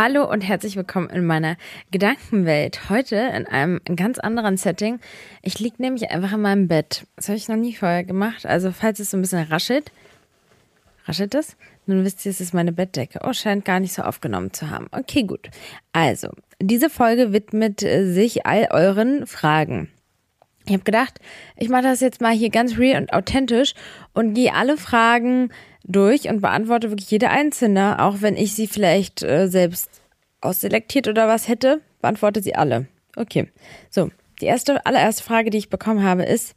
Hallo und herzlich willkommen in meiner Gedankenwelt. Heute in einem ganz anderen Setting. Ich liege nämlich einfach in meinem Bett. Das habe ich noch nie vorher gemacht. Also falls es so ein bisschen raschelt, raschelt es? Nun wisst ihr, es ist meine Bettdecke. Oh, scheint gar nicht so aufgenommen zu haben. Okay, gut. Also, diese Folge widmet sich all euren Fragen. Ich habe gedacht, ich mache das jetzt mal hier ganz real und authentisch und gehe alle Fragen durch und beantworte wirklich jede einzelne, auch wenn ich sie vielleicht äh, selbst ausselektiert oder was hätte, beantworte sie alle. Okay. So, die erste, allererste Frage, die ich bekommen habe, ist,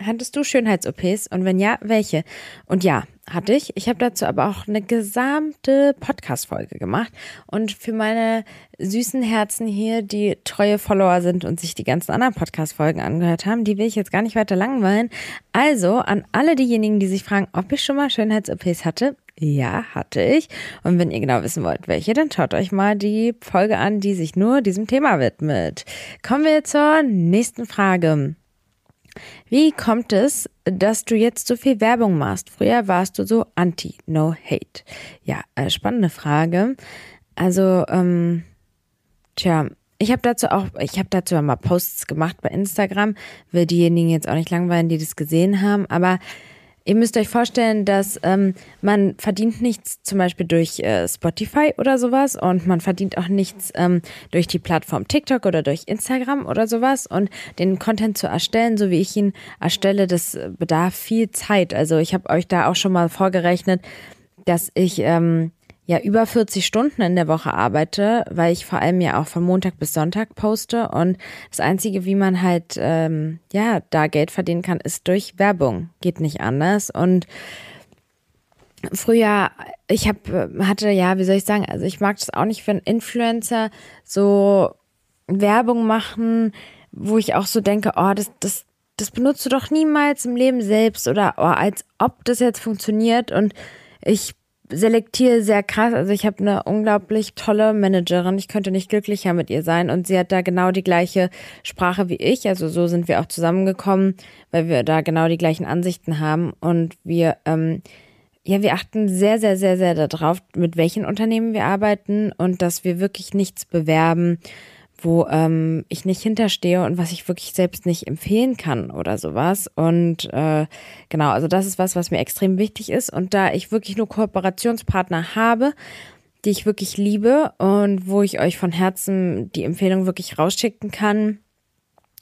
hattest du Schönheits-OPs und wenn ja, welche? Und ja, hatte ich. Ich habe dazu aber auch eine gesamte Podcast-Folge gemacht. Und für meine süßen Herzen hier, die treue Follower sind und sich die ganzen anderen Podcast-Folgen angehört haben, die will ich jetzt gar nicht weiter langweilen. Also an alle diejenigen, die sich fragen, ob ich schon mal Schönheits-OPs hatte. Ja, hatte ich. Und wenn ihr genau wissen wollt, welche, dann schaut euch mal die Folge an, die sich nur diesem Thema widmet. Kommen wir zur nächsten Frage. Wie kommt es, dass du jetzt so viel Werbung machst? Früher warst du so anti, no hate. Ja, äh, spannende Frage. Also, ähm, tja, ich habe dazu auch, ich habe dazu mal Posts gemacht bei Instagram. Will diejenigen jetzt auch nicht langweilen, die das gesehen haben, aber Ihr müsst euch vorstellen, dass ähm, man verdient nichts zum Beispiel durch äh, Spotify oder sowas und man verdient auch nichts ähm, durch die Plattform TikTok oder durch Instagram oder sowas und den Content zu erstellen, so wie ich ihn erstelle, das bedarf viel Zeit. Also ich habe euch da auch schon mal vorgerechnet, dass ich ähm, ja über 40 Stunden in der Woche arbeite, weil ich vor allem ja auch von Montag bis Sonntag poste. Und das Einzige, wie man halt ähm, ja da Geld verdienen kann, ist durch Werbung. Geht nicht anders. Und Früher, ich habe hatte ja, wie soll ich sagen, also ich mag das auch nicht, wenn Influencer so Werbung machen, wo ich auch so denke, oh, das das das benutzt du doch niemals im Leben selbst oder oh, als ob das jetzt funktioniert. Und ich selektiere sehr krass. Also ich habe eine unglaublich tolle Managerin. Ich könnte nicht glücklicher mit ihr sein. Und sie hat da genau die gleiche Sprache wie ich. Also so sind wir auch zusammengekommen, weil wir da genau die gleichen Ansichten haben. Und wir, ähm, ja, wir achten sehr, sehr, sehr, sehr darauf, mit welchen Unternehmen wir arbeiten und dass wir wirklich nichts bewerben wo ähm, ich nicht hinterstehe und was ich wirklich selbst nicht empfehlen kann oder sowas. Und äh, genau, also das ist was, was mir extrem wichtig ist. Und da ich wirklich nur Kooperationspartner habe, die ich wirklich liebe und wo ich euch von Herzen die Empfehlung wirklich rausschicken kann,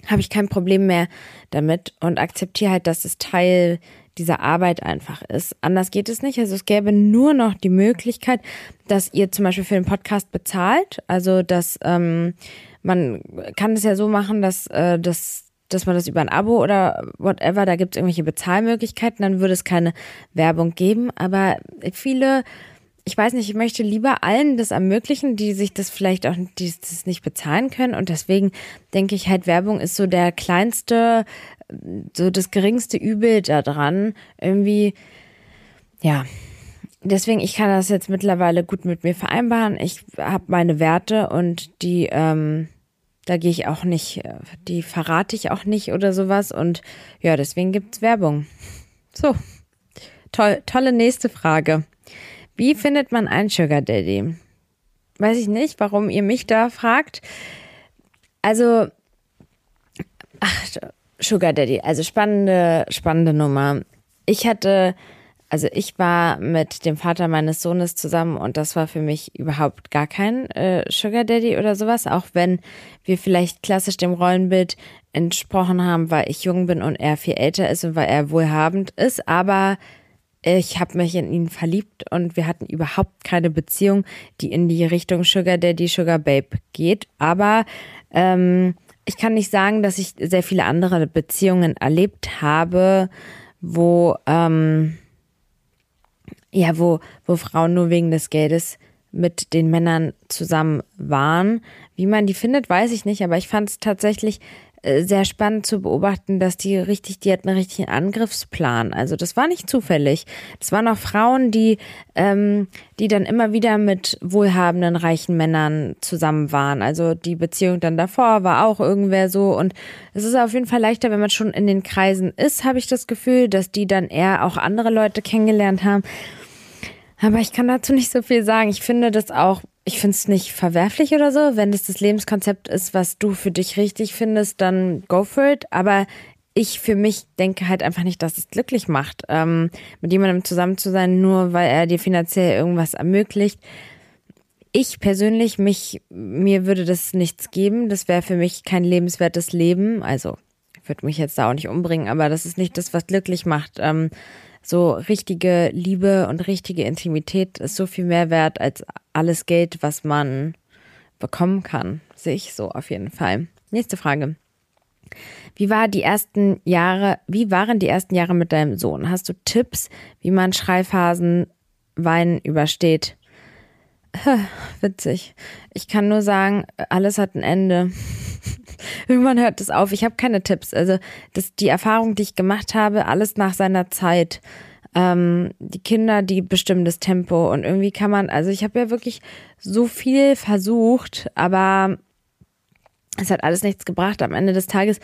habe ich kein Problem mehr damit und akzeptiere halt, dass es Teil dieser Arbeit einfach ist. Anders geht es nicht. Also es gäbe nur noch die Möglichkeit, dass ihr zum Beispiel für den Podcast bezahlt. Also dass ähm, man kann es ja so machen, dass, äh, dass dass man das über ein Abo oder whatever, da gibt es irgendwelche Bezahlmöglichkeiten, dann würde es keine Werbung geben. Aber viele, ich weiß nicht, ich möchte lieber allen das ermöglichen, die sich das vielleicht auch die das nicht bezahlen können. Und deswegen denke ich halt, Werbung ist so der kleinste, so das geringste Übel daran. Irgendwie, ja, deswegen, ich kann das jetzt mittlerweile gut mit mir vereinbaren. Ich habe meine Werte und die, ähm, da gehe ich auch nicht, die verrate ich auch nicht oder sowas. Und ja, deswegen gibt's Werbung. So, toll, tolle nächste Frage. Wie findet man einen Sugar Daddy? Weiß ich nicht, warum ihr mich da fragt. Also, ach, Sugar Daddy, also spannende, spannende Nummer. Ich hatte also ich war mit dem Vater meines Sohnes zusammen und das war für mich überhaupt gar kein äh, Sugar Daddy oder sowas, auch wenn wir vielleicht klassisch dem Rollenbild entsprochen haben, weil ich jung bin und er viel älter ist und weil er wohlhabend ist, aber ich habe mich in ihn verliebt und wir hatten überhaupt keine Beziehung, die in die Richtung Sugar Daddy, Sugar Babe geht. Aber ähm, ich kann nicht sagen, dass ich sehr viele andere Beziehungen erlebt habe, wo ähm, ja, wo, wo Frauen nur wegen des Geldes mit den Männern zusammen waren. Wie man die findet, weiß ich nicht, aber ich fand es tatsächlich sehr spannend zu beobachten, dass die richtig, die hatten einen richtigen Angriffsplan. Also das war nicht zufällig. Das waren auch Frauen, die, ähm, die dann immer wieder mit wohlhabenden, reichen Männern zusammen waren. Also die Beziehung dann davor war auch irgendwer so. Und es ist auf jeden Fall leichter, wenn man schon in den Kreisen ist, habe ich das Gefühl, dass die dann eher auch andere Leute kennengelernt haben. Aber ich kann dazu nicht so viel sagen. Ich finde das auch ich finde es nicht verwerflich oder so. Wenn das das Lebenskonzept ist, was du für dich richtig findest, dann go for it. Aber ich für mich denke halt einfach nicht, dass es glücklich macht, ähm, mit jemandem zusammen zu sein, nur weil er dir finanziell irgendwas ermöglicht. Ich persönlich, mich, mir würde das nichts geben. Das wäre für mich kein lebenswertes Leben. Also, ich würde mich jetzt da auch nicht umbringen, aber das ist nicht das, was glücklich macht. Ähm, so richtige Liebe und richtige Intimität ist so viel mehr wert als alles Geld, was man bekommen kann. Sehe ich so auf jeden Fall. Nächste Frage. Wie war die ersten Jahre, wie waren die ersten Jahre mit deinem Sohn? Hast du Tipps, wie man Schreiphasen Weinen übersteht? Witzig. Ich kann nur sagen, alles hat ein Ende. Irgendwann hört es auf. Ich habe keine Tipps. Also das, die Erfahrung, die ich gemacht habe, alles nach seiner Zeit. Ähm, die Kinder, die bestimmen das Tempo und irgendwie kann man, also ich habe ja wirklich so viel versucht, aber es hat alles nichts gebracht. Am Ende des Tages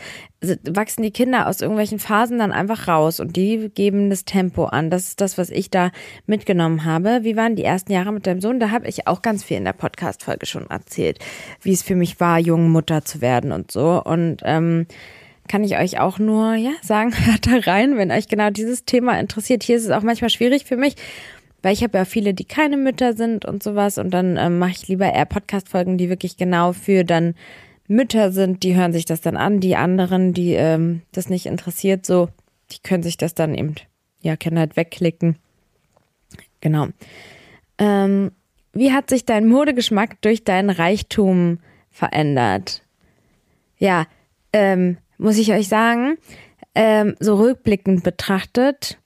wachsen die Kinder aus irgendwelchen Phasen dann einfach raus und die geben das Tempo an. Das ist das, was ich da mitgenommen habe. Wie waren die ersten Jahre mit deinem Sohn? Da habe ich auch ganz viel in der Podcast-Folge schon erzählt, wie es für mich war, junge Mutter zu werden und so. Und ähm, kann ich euch auch nur ja sagen, hört da rein, wenn euch genau dieses Thema interessiert. Hier ist es auch manchmal schwierig für mich, weil ich habe ja viele, die keine Mütter sind und sowas und dann ähm, mache ich lieber eher Podcast-Folgen, die wirklich genau für dann Mütter sind, die hören sich das dann an. Die anderen, die ähm, das nicht interessiert, so, die können sich das dann eben, ja, können halt wegklicken. Genau. Ähm, wie hat sich dein Modegeschmack durch deinen Reichtum verändert? Ja, ähm, muss ich euch sagen, ähm, so rückblickend betrachtet,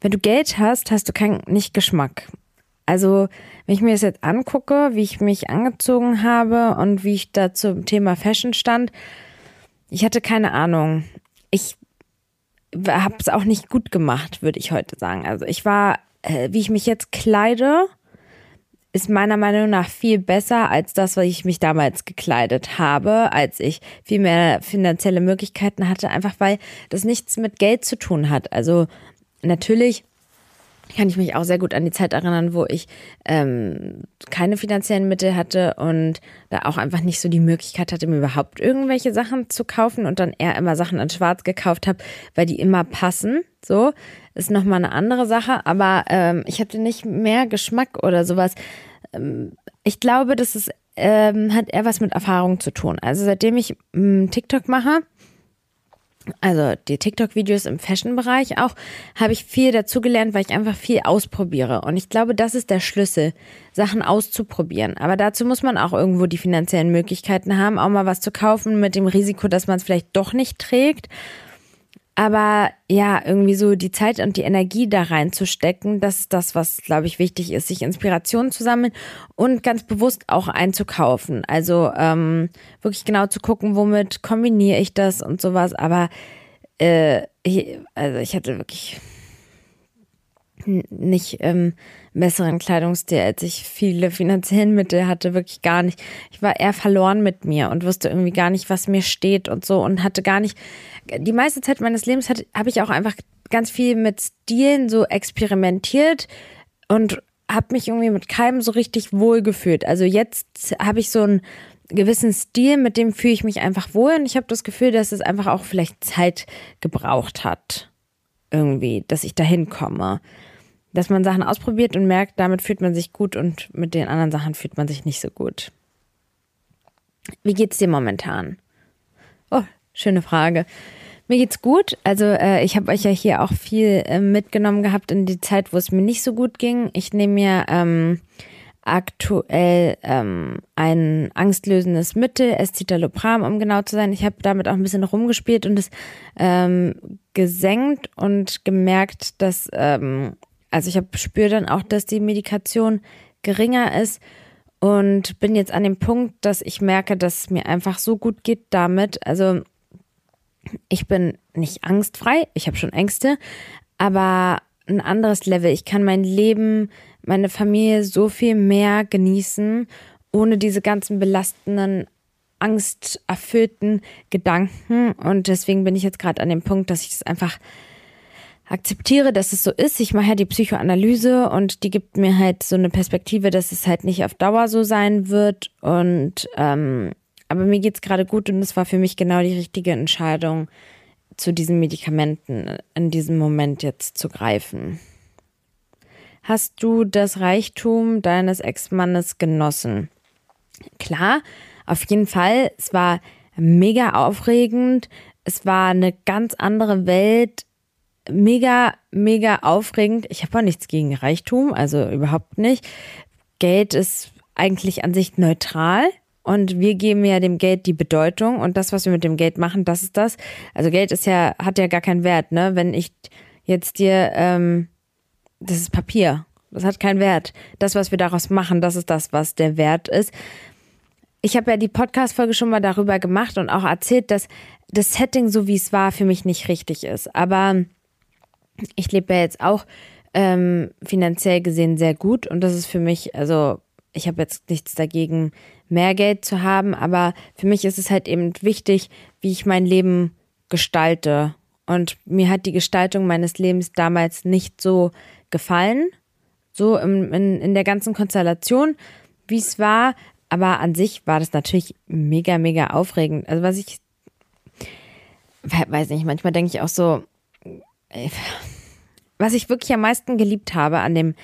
wenn du Geld hast, hast du keinen nicht Geschmack. Also, wenn ich mir das jetzt angucke, wie ich mich angezogen habe und wie ich da zum Thema Fashion stand, ich hatte keine Ahnung. Ich habe es auch nicht gut gemacht, würde ich heute sagen. Also ich war, äh, wie ich mich jetzt kleide, ist meiner Meinung nach viel besser als das, was ich mich damals gekleidet habe, als ich viel mehr finanzielle Möglichkeiten hatte, einfach weil das nichts mit Geld zu tun hat. Also natürlich kann ich mich auch sehr gut an die Zeit erinnern, wo ich ähm, keine finanziellen Mittel hatte und da auch einfach nicht so die Möglichkeit hatte, mir überhaupt irgendwelche Sachen zu kaufen und dann eher immer Sachen in Schwarz gekauft habe, weil die immer passen. So ist nochmal eine andere Sache, aber ähm, ich hatte nicht mehr Geschmack oder sowas. Ähm, ich glaube, das ist, ähm, hat eher was mit Erfahrung zu tun. Also seitdem ich ähm, TikTok mache, also die TikTok-Videos im Fashion-Bereich auch, habe ich viel dazugelernt, weil ich einfach viel ausprobiere. Und ich glaube, das ist der Schlüssel, Sachen auszuprobieren. Aber dazu muss man auch irgendwo die finanziellen Möglichkeiten haben, auch mal was zu kaufen mit dem Risiko, dass man es vielleicht doch nicht trägt. Aber ja, irgendwie so die Zeit und die Energie da reinzustecken, das ist das, was, glaube ich, wichtig ist, sich Inspirationen zu sammeln und ganz bewusst auch einzukaufen. Also ähm, wirklich genau zu gucken, womit kombiniere ich das und sowas. Aber äh, also ich hatte wirklich nicht ähm, besseren Kleidungsstil, als ich viele finanziellen Mittel hatte, wirklich gar nicht. Ich war eher verloren mit mir und wusste irgendwie gar nicht, was mir steht und so und hatte gar nicht. Die meiste Zeit meines Lebens habe ich auch einfach ganz viel mit Stilen so experimentiert und habe mich irgendwie mit keinem so richtig wohl gefühlt. Also jetzt habe ich so einen gewissen Stil, mit dem fühle ich mich einfach wohl und ich habe das Gefühl, dass es einfach auch vielleicht Zeit gebraucht hat. Irgendwie, dass ich dahin komme dass man Sachen ausprobiert und merkt, damit fühlt man sich gut und mit den anderen Sachen fühlt man sich nicht so gut. Wie geht's dir momentan? Oh, schöne Frage. Mir geht's gut. Also äh, ich habe euch ja hier auch viel äh, mitgenommen gehabt in die Zeit, wo es mir nicht so gut ging. Ich nehme mir ähm, aktuell ähm, ein angstlösendes Mittel, Escitalopram, um genau zu sein. Ich habe damit auch ein bisschen rumgespielt und es ähm, gesenkt und gemerkt, dass ähm, also ich spüre dann auch, dass die Medikation geringer ist und bin jetzt an dem Punkt, dass ich merke, dass es mir einfach so gut geht damit. Also ich bin nicht angstfrei, ich habe schon Ängste, aber ein anderes Level. Ich kann mein Leben, meine Familie so viel mehr genießen, ohne diese ganzen belastenden, angsterfüllten Gedanken. Und deswegen bin ich jetzt gerade an dem Punkt, dass ich das einfach akzeptiere, dass es so ist. Ich mache ja die Psychoanalyse und die gibt mir halt so eine Perspektive, dass es halt nicht auf Dauer so sein wird. Und ähm, aber mir geht's gerade gut und es war für mich genau die richtige Entscheidung, zu diesen Medikamenten in diesem Moment jetzt zu greifen. Hast du das Reichtum deines Ex-Mannes genossen? Klar, auf jeden Fall. Es war mega aufregend. Es war eine ganz andere Welt mega, mega aufregend. Ich habe auch nichts gegen Reichtum, also überhaupt nicht. Geld ist eigentlich an sich neutral. Und wir geben ja dem Geld die Bedeutung und das, was wir mit dem Geld machen, das ist das. Also Geld ist ja, hat ja gar keinen Wert, ne? Wenn ich jetzt dir, ähm, das ist Papier. Das hat keinen Wert. Das, was wir daraus machen, das ist das, was der Wert ist. Ich habe ja die Podcast-Folge schon mal darüber gemacht und auch erzählt, dass das Setting, so wie es war, für mich nicht richtig ist. Aber ich lebe ja jetzt auch ähm, finanziell gesehen sehr gut und das ist für mich, also ich habe jetzt nichts dagegen, mehr Geld zu haben, aber für mich ist es halt eben wichtig, wie ich mein Leben gestalte. Und mir hat die Gestaltung meines Lebens damals nicht so gefallen, so im, in, in der ganzen Konstellation, wie es war. Aber an sich war das natürlich mega, mega aufregend. Also was ich, weiß nicht, manchmal denke ich auch so, was ich wirklich am meisten geliebt habe an dem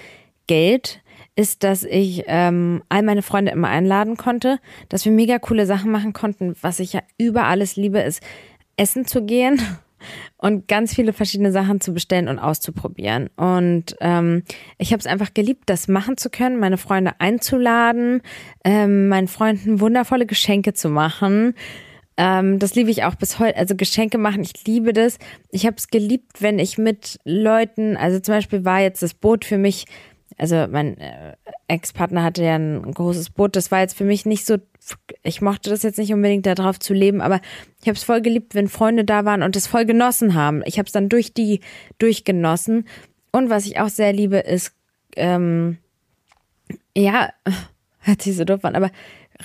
Geld, ist, dass ich ähm, all meine Freunde immer einladen konnte, dass wir mega coole Sachen machen konnten. Was ich ja über alles liebe, ist essen zu gehen und ganz viele verschiedene Sachen zu bestellen und auszuprobieren. Und ähm, ich habe es einfach geliebt, das machen zu können, meine Freunde einzuladen, ähm, meinen Freunden wundervolle Geschenke zu machen. Ähm, das liebe ich auch bis heute. Also Geschenke machen, ich liebe das. Ich habe es geliebt, wenn ich mit Leuten, also zum Beispiel war jetzt das Boot für mich, also mein äh, Ex-Partner hatte ja ein großes Boot. Das war jetzt für mich nicht so, ich mochte das jetzt nicht unbedingt darauf zu leben, aber ich habe es voll geliebt, wenn Freunde da waren und es voll genossen haben. Ich habe es dann durch die durchgenossen. Und was ich auch sehr liebe, ist, ähm, ja, hört sich so doof an, aber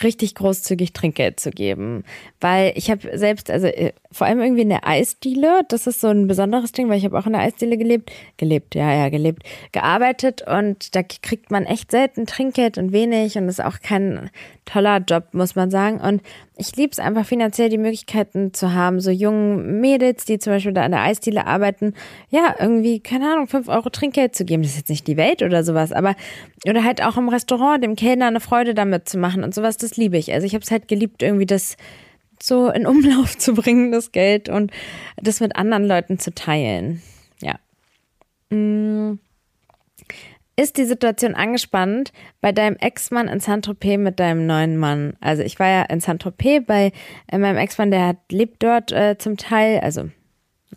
richtig großzügig Trinkgeld zu geben. Weil ich habe selbst, also äh, vor allem irgendwie in der Eisdiele, das ist so ein besonderes Ding, weil ich habe auch in der Eisdiele gelebt, gelebt, ja, ja, gelebt, gearbeitet und da kriegt man echt selten Trinkgeld und wenig und ist auch kein toller Job, muss man sagen. Und ich liebe es einfach finanziell die Möglichkeiten zu haben, so jungen Mädels, die zum Beispiel da an der Eisdiele arbeiten, ja, irgendwie, keine Ahnung, fünf Euro Trinkgeld zu geben. Das ist jetzt nicht die Welt oder sowas, aber, oder halt auch im Restaurant dem Kellner eine Freude damit zu machen und sowas, das liebe ich. Also ich habe es halt geliebt, irgendwie das so in Umlauf zu bringen, das Geld und das mit anderen Leuten zu teilen. Ja. Mm. Ist die Situation angespannt bei deinem Ex-Mann in Saint-Tropez mit deinem neuen Mann? Also ich war ja in Saint-Tropez bei äh, meinem Ex-Mann, der hat, lebt dort äh, zum Teil, also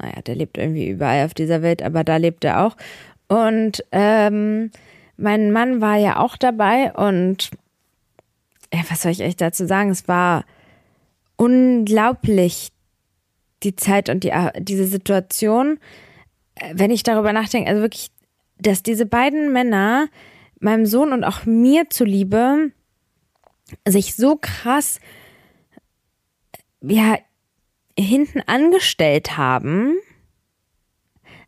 naja, der lebt irgendwie überall auf dieser Welt, aber da lebt er auch. Und ähm, mein Mann war ja auch dabei und ja, was soll ich euch dazu sagen? Es war unglaublich, die Zeit und die, diese Situation. Äh, wenn ich darüber nachdenke, also wirklich dass diese beiden Männer meinem Sohn und auch mir zuliebe sich so krass ja hinten angestellt haben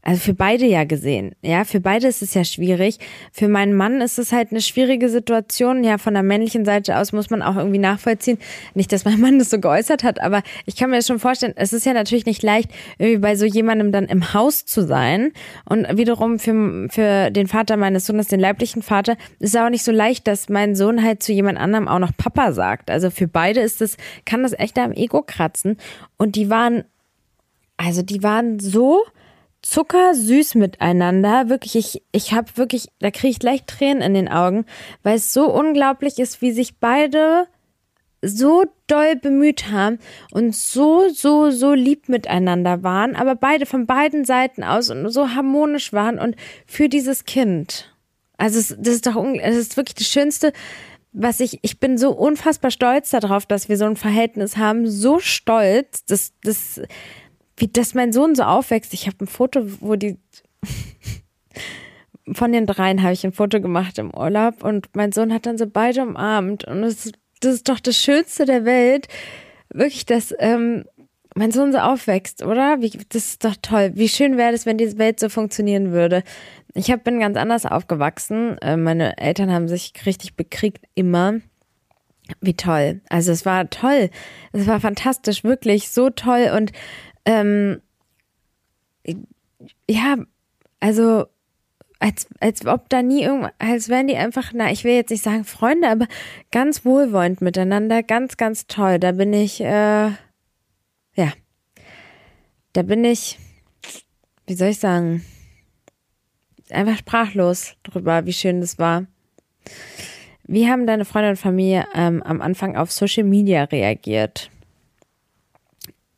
also für beide ja gesehen. Ja, für beide ist es ja schwierig. Für meinen Mann ist es halt eine schwierige Situation. Ja, von der männlichen Seite aus muss man auch irgendwie nachvollziehen. Nicht, dass mein Mann das so geäußert hat, aber ich kann mir das schon vorstellen, es ist ja natürlich nicht leicht, irgendwie bei so jemandem dann im Haus zu sein. Und wiederum für, für den Vater meines Sohnes, den leiblichen Vater, ist es auch nicht so leicht, dass mein Sohn halt zu jemand anderem auch noch Papa sagt. Also für beide ist es, kann das echt am Ego kratzen. Und die waren, also die waren so, zuckersüß miteinander. Wirklich, ich, ich habe wirklich, da kriege ich gleich Tränen in den Augen, weil es so unglaublich ist, wie sich beide so doll bemüht haben und so, so, so lieb miteinander waren, aber beide von beiden Seiten aus und so harmonisch waren und für dieses Kind. Also es, das ist doch, das ist wirklich das Schönste, was ich, ich bin so unfassbar stolz darauf, dass wir so ein Verhältnis haben, so stolz, dass, das, wie das mein Sohn so aufwächst. Ich habe ein Foto, wo die von den dreien habe ich ein Foto gemacht im Urlaub und mein Sohn hat dann so beide umarmt und das, das ist doch das Schönste der Welt, wirklich, dass ähm, mein Sohn so aufwächst, oder? Wie, das ist doch toll. Wie schön wäre es, wenn diese Welt so funktionieren würde. Ich hab, bin ganz anders aufgewachsen. Äh, meine Eltern haben sich richtig bekriegt, immer. Wie toll. Also es war toll. Es war fantastisch, wirklich so toll. Und ähm, ja, also als, als ob da nie irgendwas, als wären die einfach, na, ich will jetzt nicht sagen Freunde, aber ganz wohlwollend miteinander, ganz, ganz toll. Da bin ich, äh, ja, da bin ich, wie soll ich sagen, einfach sprachlos drüber, wie schön das war. Wie haben deine Freunde und Familie ähm, am Anfang auf Social Media reagiert?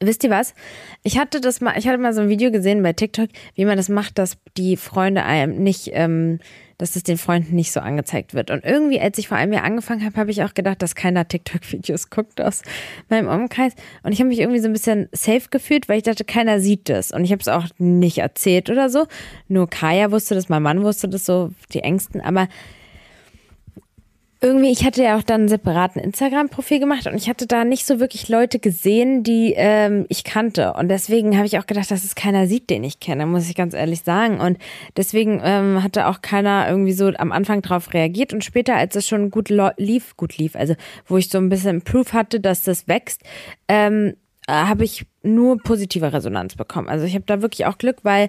Wisst ihr was? Ich hatte das mal, ich hatte mal so ein Video gesehen bei TikTok, wie man das macht, dass die Freunde einem nicht, ähm, dass es den Freunden nicht so angezeigt wird. Und irgendwie, als ich vor einem Jahr angefangen habe, habe ich auch gedacht, dass keiner TikTok-Videos guckt aus meinem Umkreis. Und ich habe mich irgendwie so ein bisschen safe gefühlt, weil ich dachte, keiner sieht das. Und ich habe es auch nicht erzählt oder so. Nur Kaya wusste das, mein Mann wusste das so, die Ängsten. Aber irgendwie, ich hatte ja auch dann einen separaten Instagram-Profil gemacht und ich hatte da nicht so wirklich Leute gesehen, die ähm, ich kannte. Und deswegen habe ich auch gedacht, dass es keiner sieht, den ich kenne, muss ich ganz ehrlich sagen. Und deswegen ähm, hatte auch keiner irgendwie so am Anfang drauf reagiert. Und später, als es schon gut lief, gut lief, also wo ich so ein bisschen Proof hatte, dass das wächst, ähm, habe ich nur positive Resonanz bekommen. Also ich habe da wirklich auch Glück, weil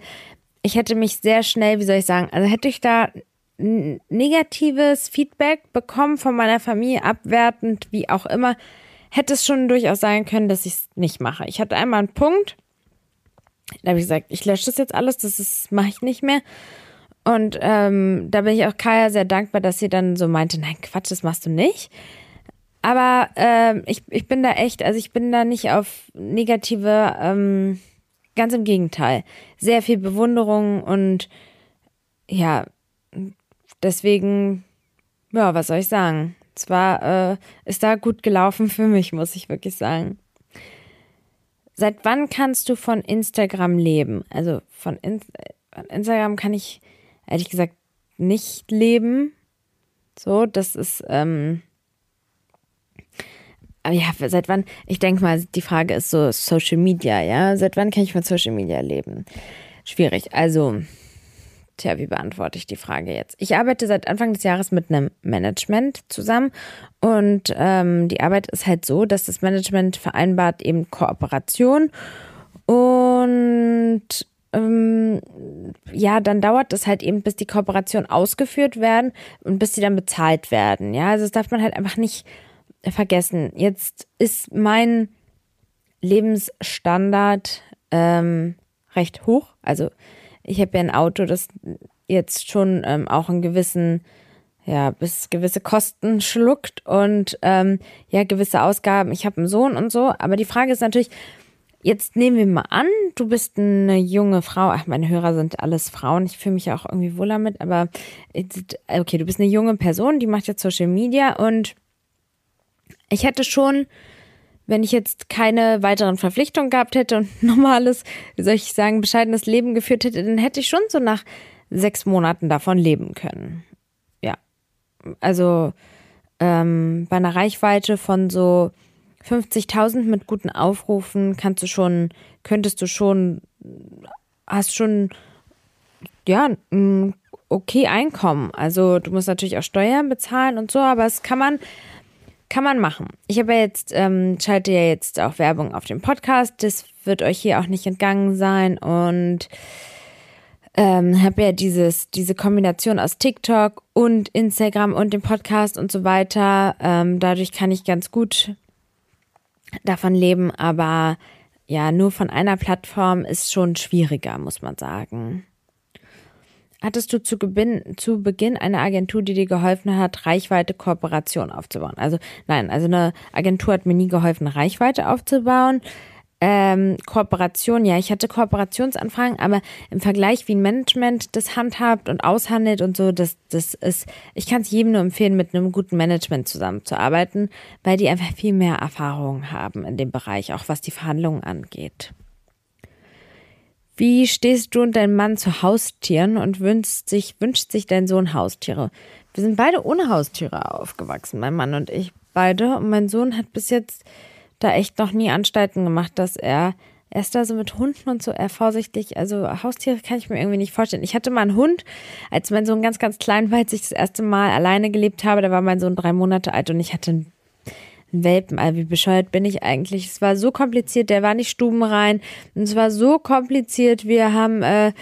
ich hätte mich sehr schnell, wie soll ich sagen, also hätte ich da negatives Feedback bekommen von meiner Familie, abwertend, wie auch immer, hätte es schon durchaus sein können, dass ich es nicht mache. Ich hatte einmal einen Punkt, da habe ich gesagt, ich lösche das jetzt alles, das mache ich nicht mehr. Und ähm, da bin ich auch Kaya sehr dankbar, dass sie dann so meinte, nein, Quatsch, das machst du nicht. Aber ähm, ich, ich bin da echt, also ich bin da nicht auf negative, ähm, ganz im Gegenteil. Sehr viel Bewunderung und ja, deswegen, ja, was soll ich sagen? Es war, äh, ist da gut gelaufen für mich, muss ich wirklich sagen. Seit wann kannst du von Instagram leben? Also von, In von Instagram kann ich ehrlich gesagt nicht leben. So, das ist, ähm, aber ja, seit wann, ich denke mal, die Frage ist so Social Media, ja? Seit wann kann ich von Social Media leben? Schwierig. Also, Tja, wie beantworte ich die Frage jetzt? Ich arbeite seit Anfang des Jahres mit einem Management zusammen und ähm, die Arbeit ist halt so, dass das Management vereinbart eben Kooperation und ähm, ja, dann dauert es halt eben, bis die Kooperation ausgeführt werden und bis sie dann bezahlt werden. Ja, also das darf man halt einfach nicht vergessen. Jetzt ist mein Lebensstandard ähm, recht hoch, also ich habe ja ein Auto, das jetzt schon ähm, auch einen gewissen, ja, bis gewisse Kosten schluckt und ähm, ja, gewisse Ausgaben. Ich habe einen Sohn und so. Aber die Frage ist natürlich, jetzt nehmen wir mal an, du bist eine junge Frau. Ach, meine Hörer sind alles Frauen. Ich fühle mich auch irgendwie wohl damit. Aber okay, du bist eine junge Person, die macht jetzt Social Media und ich hätte schon wenn ich jetzt keine weiteren Verpflichtungen gehabt hätte und normales, wie soll ich sagen, bescheidenes Leben geführt hätte, dann hätte ich schon so nach sechs Monaten davon leben können. Ja. Also ähm, bei einer Reichweite von so 50.000 mit guten Aufrufen kannst du schon, könntest du schon, hast schon, ja, ein okay Einkommen. Also du musst natürlich auch Steuern bezahlen und so, aber es kann man kann man machen. Ich habe jetzt, ähm, schalte ja jetzt auch Werbung auf dem Podcast. Das wird euch hier auch nicht entgangen sein. Und ähm, habe ja dieses, diese Kombination aus TikTok und Instagram und dem Podcast und so weiter. Ähm, dadurch kann ich ganz gut davon leben, aber ja, nur von einer Plattform ist schon schwieriger, muss man sagen. Hattest du zu, Beginn, zu Beginn eine Agentur, die dir geholfen hat, Reichweite Kooperation aufzubauen? Also nein, also eine Agentur hat mir nie geholfen, Reichweite aufzubauen. Ähm, Kooperation, ja, ich hatte Kooperationsanfragen, aber im Vergleich, wie ein Management das handhabt und aushandelt und so, das, das ist, ich kann es jedem nur empfehlen, mit einem guten Management zusammenzuarbeiten, weil die einfach viel mehr Erfahrung haben in dem Bereich, auch was die Verhandlungen angeht. Wie stehst du und dein Mann zu Haustieren und wünscht sich, wünscht sich dein Sohn Haustiere? Wir sind beide ohne Haustiere aufgewachsen, mein Mann und ich beide. Und mein Sohn hat bis jetzt da echt noch nie Anstalten gemacht, dass er er ist da so mit Hunden und so eher vorsichtig. Also Haustiere kann ich mir irgendwie nicht vorstellen. Ich hatte mal einen Hund, als mein Sohn ganz, ganz klein war, als ich das erste Mal alleine gelebt habe. Da war mein Sohn drei Monate alt und ich hatte einen Welpen. Also wie bescheuert bin ich eigentlich? Es war so kompliziert, der war nicht stubenrein. Und es war so kompliziert. Wir haben äh,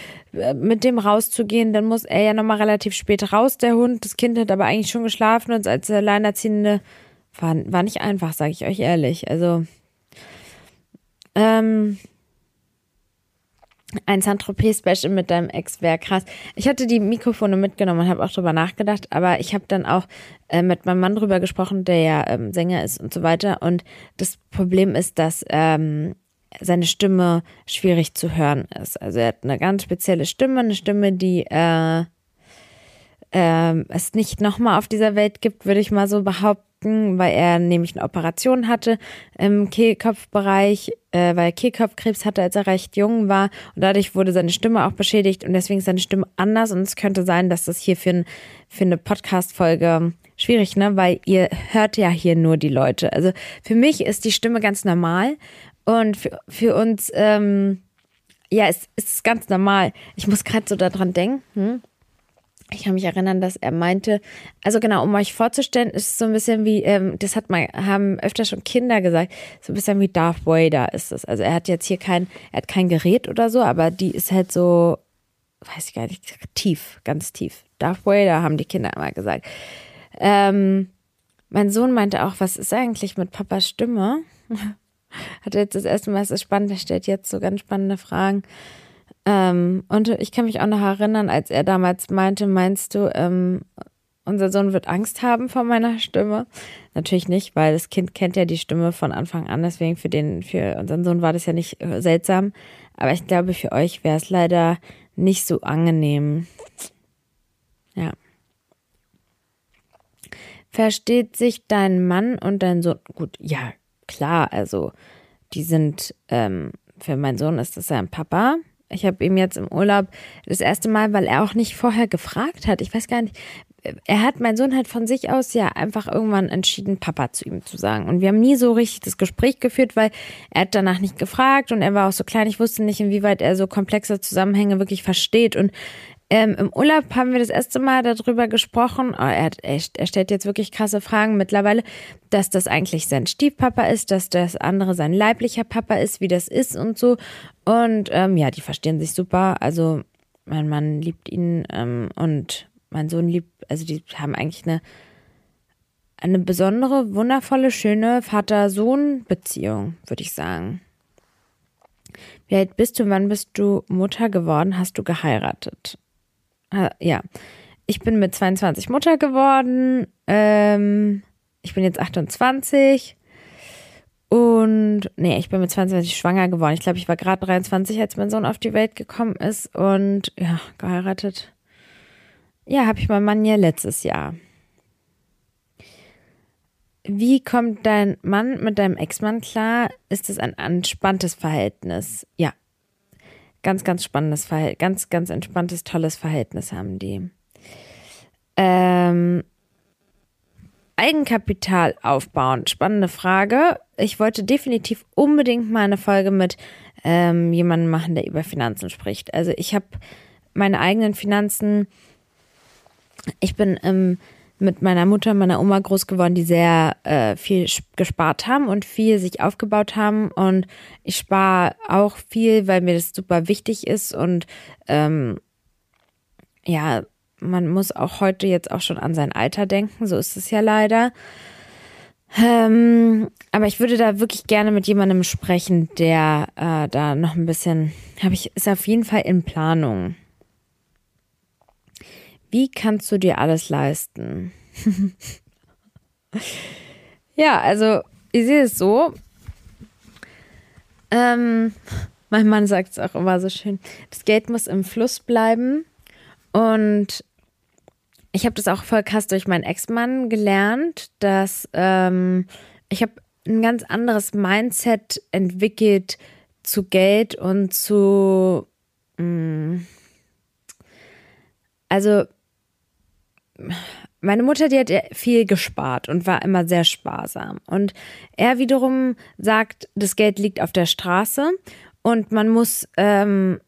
mit dem rauszugehen, dann muss er ja nochmal relativ spät raus, der Hund. Das Kind hat aber eigentlich schon geschlafen und als Alleinerziehende war, war nicht einfach, sage ich euch ehrlich. Also ähm, ein Saint-Tropez-Special mit deinem Ex wäre krass. Ich hatte die Mikrofone mitgenommen und habe auch drüber nachgedacht, aber ich habe dann auch äh, mit meinem Mann drüber gesprochen, der ja ähm, Sänger ist und so weiter. Und das Problem ist, dass ähm, seine Stimme schwierig zu hören ist. Also er hat eine ganz spezielle Stimme, eine Stimme, die äh, äh, es nicht nochmal auf dieser Welt gibt, würde ich mal so behaupten weil er nämlich eine Operation hatte im Kehlkopfbereich, äh, weil er Kehlkopfkrebs hatte, als er recht jung war. Und dadurch wurde seine Stimme auch beschädigt und deswegen ist seine Stimme anders. Und es könnte sein, dass das hier für, ein, für eine Podcast-Folge schwierig, ne? Weil ihr hört ja hier nur die Leute. Also für mich ist die Stimme ganz normal und für, für uns, ähm, ja, es, es ist ganz normal. Ich muss gerade so daran denken ich kann mich erinnern, dass er meinte, also genau, um euch vorzustellen, ist so ein bisschen wie, ähm, das hat mal, haben öfter schon Kinder gesagt, so ein bisschen wie Darth Vader ist es. Also er hat jetzt hier kein, er hat kein Gerät oder so, aber die ist halt so, weiß ich gar nicht, tief, ganz tief. Darth Vader haben die Kinder immer gesagt. Ähm, mein Sohn meinte auch, was ist eigentlich mit Papas Stimme? hat jetzt das erste Mal, es ist spannend, er stellt jetzt so ganz spannende Fragen. Ähm, und ich kann mich auch noch erinnern, als er damals meinte, meinst du, ähm, unser Sohn wird Angst haben vor meiner Stimme? Natürlich nicht, weil das Kind kennt ja die Stimme von Anfang an, deswegen für den, für unseren Sohn war das ja nicht äh, seltsam. Aber ich glaube, für euch wäre es leider nicht so angenehm. Ja. Versteht sich dein Mann und dein Sohn? Gut, ja, klar, also die sind, ähm, für meinen Sohn ist das sein Papa ich habe ihm jetzt im Urlaub das erste Mal, weil er auch nicht vorher gefragt hat. Ich weiß gar nicht. Er hat, mein Sohn hat von sich aus ja einfach irgendwann entschieden, Papa zu ihm zu sagen. Und wir haben nie so richtig das Gespräch geführt, weil er hat danach nicht gefragt und er war auch so klein. Ich wusste nicht, inwieweit er so komplexe Zusammenhänge wirklich versteht. Und ähm, Im Urlaub haben wir das erste Mal darüber gesprochen. Oh, er, er, er stellt jetzt wirklich krasse Fragen mittlerweile, dass das eigentlich sein Stiefpapa ist, dass das andere sein leiblicher Papa ist, wie das ist und so. Und ähm, ja, die verstehen sich super. Also mein Mann liebt ihn ähm, und mein Sohn liebt, also die haben eigentlich eine eine besondere, wundervolle, schöne Vater-Sohn-Beziehung, würde ich sagen. Wie alt bist du? Wann bist du Mutter geworden? Hast du geheiratet? Äh, ja, ich bin mit 22 Mutter geworden. Ähm, ich bin jetzt 28. Und nee, ich bin mit 22 schwanger geworden. Ich glaube, ich war gerade 23, als mein Sohn auf die Welt gekommen ist. Und ja, geheiratet. Ja, habe ich meinen Mann ja letztes Jahr. Wie kommt dein Mann mit deinem Ex-Mann klar? Ist es ein entspanntes Verhältnis? Ja, Ganz, ganz spannendes Verhältnis, ganz, ganz entspanntes, tolles Verhältnis haben die. Ähm, Eigenkapital aufbauen, spannende Frage. Ich wollte definitiv unbedingt mal eine Folge mit ähm, jemandem machen, der über Finanzen spricht. Also ich habe meine eigenen Finanzen. Ich bin im mit meiner Mutter, meiner Oma groß geworden, die sehr äh, viel gespart haben und viel sich aufgebaut haben. Und ich spare auch viel, weil mir das super wichtig ist. Und ähm, ja, man muss auch heute jetzt auch schon an sein Alter denken. So ist es ja leider. Ähm, aber ich würde da wirklich gerne mit jemandem sprechen, der äh, da noch ein bisschen, habe ich, ist auf jeden Fall in Planung. Wie kannst du dir alles leisten? ja, also ich sehe es so. Ähm, mein Mann sagt es auch immer so schön. Das Geld muss im Fluss bleiben. Und ich habe das auch voll krass durch meinen Ex-Mann gelernt, dass ähm, ich habe ein ganz anderes Mindset entwickelt zu Geld und zu mh, mm, also meine Mutter, die hat viel gespart und war immer sehr sparsam. Und er wiederum sagt, das Geld liegt auf der Straße und man muss ähm,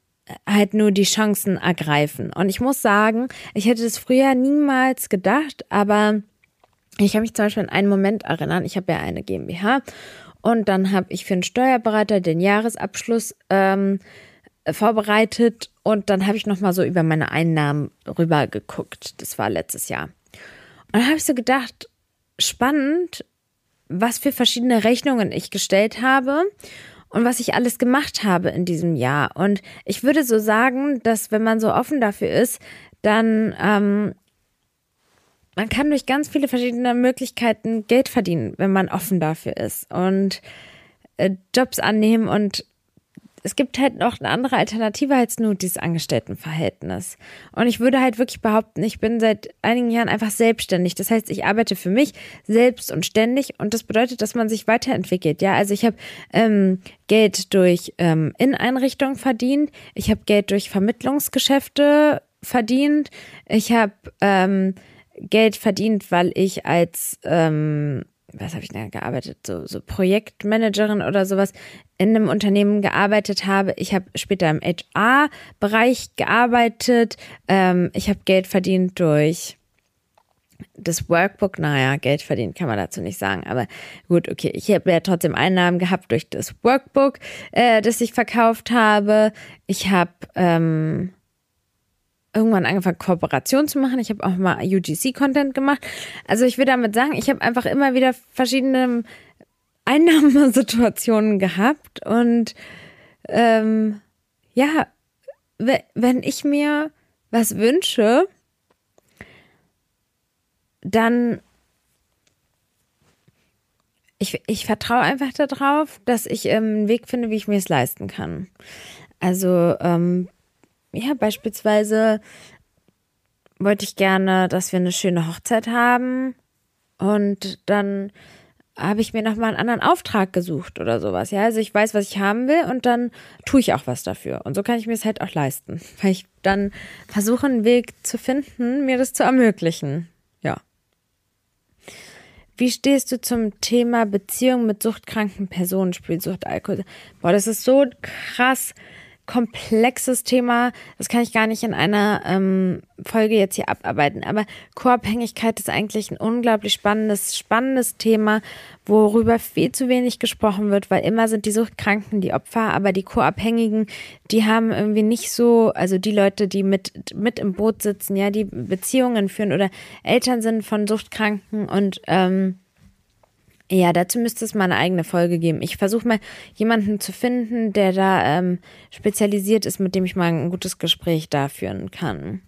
halt nur die Chancen ergreifen. Und ich muss sagen, ich hätte das früher niemals gedacht, aber ich kann mich zum Beispiel an einen Moment erinnern. Ich habe ja eine GmbH und dann habe ich für einen Steuerberater den Jahresabschluss ähm, vorbereitet und dann habe ich noch mal so über meine Einnahmen rüber geguckt. Das war letztes Jahr. Und dann habe ich so gedacht, spannend, was für verschiedene Rechnungen ich gestellt habe und was ich alles gemacht habe in diesem Jahr. Und ich würde so sagen, dass wenn man so offen dafür ist, dann ähm, man kann durch ganz viele verschiedene Möglichkeiten Geld verdienen, wenn man offen dafür ist und äh, Jobs annehmen und es gibt halt noch eine andere Alternative als nur dieses Angestelltenverhältnis. Und ich würde halt wirklich behaupten, ich bin seit einigen Jahren einfach selbstständig. Das heißt, ich arbeite für mich selbst und ständig und das bedeutet, dass man sich weiterentwickelt. Ja, also ich habe ähm, Geld durch ähm, Inneneinrichtungen verdient, ich habe Geld durch Vermittlungsgeschäfte verdient, ich habe ähm, Geld verdient, weil ich als ähm, was habe ich da gearbeitet, so, so Projektmanagerin oder sowas in einem Unternehmen gearbeitet habe. Ich habe später im HR-Bereich gearbeitet. Ähm, ich habe Geld verdient durch das Workbook. Naja, Geld verdient kann man dazu nicht sagen. Aber gut, okay. Ich habe ja trotzdem Einnahmen gehabt durch das Workbook, äh, das ich verkauft habe. Ich habe ähm, irgendwann angefangen, Kooperation zu machen. Ich habe auch mal UGC-Content gemacht. Also ich will damit sagen, ich habe einfach immer wieder verschiedene Einnahmesituationen gehabt. Und ähm, ja, wenn ich mir was wünsche, dann ich, ich vertraue einfach darauf, dass ich ähm, einen Weg finde, wie ich mir es leisten kann. Also ähm, ja, beispielsweise wollte ich gerne, dass wir eine schöne Hochzeit haben und dann habe ich mir nochmal einen anderen Auftrag gesucht oder sowas. Ja, also ich weiß, was ich haben will und dann tue ich auch was dafür. Und so kann ich mir es halt auch leisten, weil ich dann versuche, einen Weg zu finden, mir das zu ermöglichen. Ja. Wie stehst du zum Thema Beziehung mit suchtkranken Personen, Spielsucht, Alkohol? Boah, das ist so krass komplexes Thema. Das kann ich gar nicht in einer ähm, Folge jetzt hier abarbeiten. Aber Co-Abhängigkeit ist eigentlich ein unglaublich spannendes, spannendes Thema, worüber viel zu wenig gesprochen wird, weil immer sind die Suchtkranken die Opfer, aber die Co-Abhängigen, die haben irgendwie nicht so, also die Leute, die mit, mit im Boot sitzen, ja, die Beziehungen führen oder Eltern sind von Suchtkranken und ähm, ja, dazu müsste es mal eine eigene Folge geben. Ich versuche mal jemanden zu finden, der da ähm, spezialisiert ist, mit dem ich mal ein gutes Gespräch da führen kann.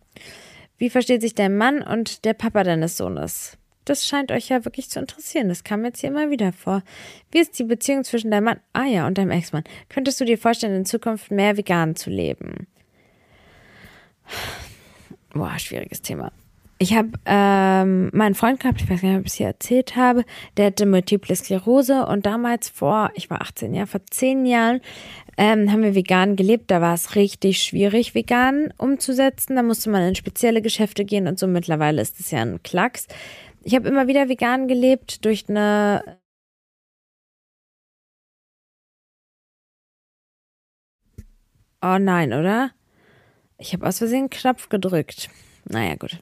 Wie versteht sich der Mann und der Papa deines Sohnes? Das scheint euch ja wirklich zu interessieren. Das kam jetzt hier immer wieder vor. Wie ist die Beziehung zwischen deinem Mann, ah ja, und deinem Ex-Mann? Könntest du dir vorstellen, in Zukunft mehr vegan zu leben? Boah, schwieriges Thema. Ich habe ähm, meinen Freund gehabt, ich weiß gar nicht, ob ich es hier erzählt habe, der hatte Multiple Sklerose und damals vor, ich war 18 Jahre, vor 10 Jahren ähm, haben wir vegan gelebt. Da war es richtig schwierig, vegan umzusetzen. Da musste man in spezielle Geschäfte gehen und so. Mittlerweile ist es ja ein Klacks. Ich habe immer wieder vegan gelebt durch eine Oh nein, oder? Ich habe aus Versehen Knopf gedrückt. Naja, gut.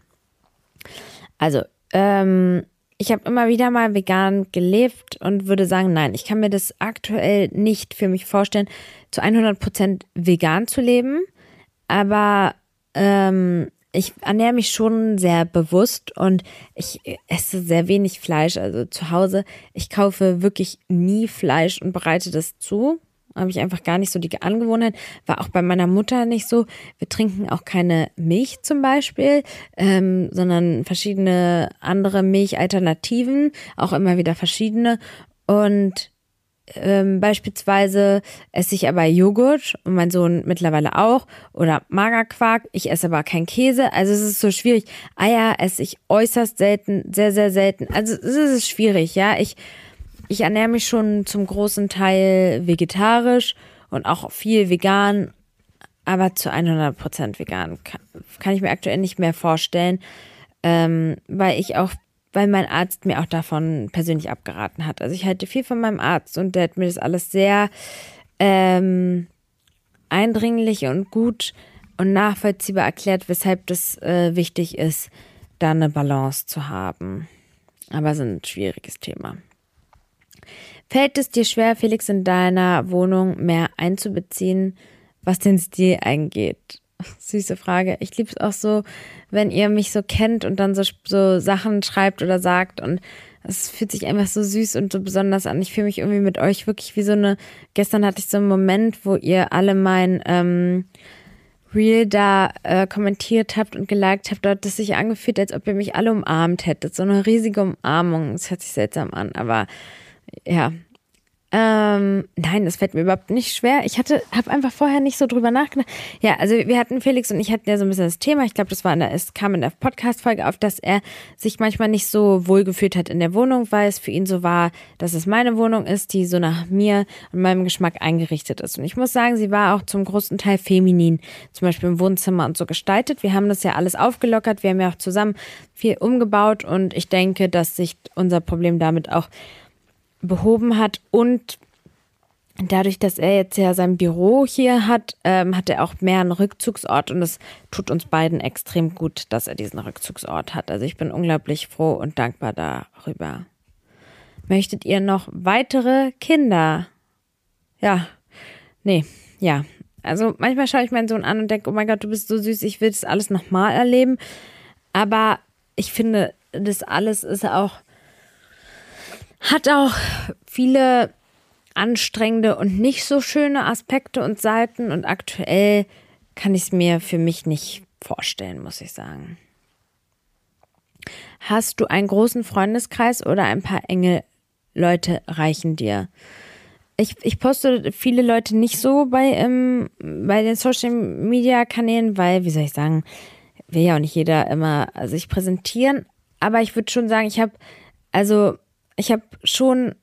Also, ähm, ich habe immer wieder mal vegan gelebt und würde sagen, nein, ich kann mir das aktuell nicht für mich vorstellen, zu 100% vegan zu leben. Aber ähm, ich ernähre mich schon sehr bewusst und ich esse sehr wenig Fleisch. Also zu Hause, ich kaufe wirklich nie Fleisch und bereite das zu habe ich einfach gar nicht so die Angewohnheit. War auch bei meiner Mutter nicht so. Wir trinken auch keine Milch zum Beispiel, ähm, sondern verschiedene andere Milchalternativen, auch immer wieder verschiedene. Und ähm, beispielsweise esse ich aber Joghurt und mein Sohn mittlerweile auch oder Magerquark. Ich esse aber kein Käse. Also es ist so schwierig. Eier esse ich äußerst selten, sehr, sehr selten. Also es ist schwierig, ja. Ich ich ernähre mich schon zum großen Teil vegetarisch und auch viel vegan, aber zu 100% vegan kann, ich mir aktuell nicht mehr vorstellen. ähm, weil ich auch, weil mein Arzt mir auch davon persönlich abgeraten hat. Also ich halte viel von meinem Arzt und der hat mir das alles sehr ähm, eindringlich und gut und nachvollziehbar erklärt, weshalb das äh, wichtig ist, da eine Balance zu haben. Aber es ist ein schwieriges Thema. Fällt es dir schwer, Felix, in deiner Wohnung mehr einzubeziehen, was den Stil angeht? Süße Frage. Ich liebe es auch so, wenn ihr mich so kennt und dann so, so Sachen schreibt oder sagt und es fühlt sich einfach so süß und so besonders an. Ich fühle mich irgendwie mit euch wirklich wie so eine. Gestern hatte ich so einen Moment, wo ihr alle mein ähm, Reel da äh, kommentiert habt und geliked habt, dort das sich angefühlt, als ob ihr mich alle umarmt hättet. So eine riesige Umarmung. Es hört sich seltsam an, aber ja, ähm, nein, das fällt mir überhaupt nicht schwer. Ich hatte, habe einfach vorher nicht so drüber nachgedacht. Ja, also wir hatten Felix und ich hatten ja so ein bisschen das Thema. Ich glaube, das war in der, es kam in der Podcast-Folge auf, dass er sich manchmal nicht so wohl gefühlt hat in der Wohnung, weil es für ihn so war, dass es meine Wohnung ist, die so nach mir und meinem Geschmack eingerichtet ist. Und ich muss sagen, sie war auch zum großen Teil feminin, zum Beispiel im Wohnzimmer und so gestaltet. Wir haben das ja alles aufgelockert. Wir haben ja auch zusammen viel umgebaut und ich denke, dass sich unser Problem damit auch behoben hat und dadurch, dass er jetzt ja sein Büro hier hat, ähm, hat er auch mehr einen Rückzugsort und es tut uns beiden extrem gut, dass er diesen Rückzugsort hat. Also ich bin unglaublich froh und dankbar darüber. Möchtet ihr noch weitere Kinder? Ja, nee, ja. Also manchmal schaue ich meinen Sohn an und denke, oh mein Gott, du bist so süß, ich will das alles nochmal erleben. Aber ich finde, das alles ist auch hat auch viele anstrengende und nicht so schöne Aspekte und Seiten und aktuell kann ich es mir für mich nicht vorstellen, muss ich sagen. Hast du einen großen Freundeskreis oder ein paar enge Leute reichen dir? Ich, ich poste viele Leute nicht so bei, ähm, bei den Social Media Kanälen, weil, wie soll ich sagen, will ja auch nicht jeder immer sich präsentieren. Aber ich würde schon sagen, ich habe, also ich habe schon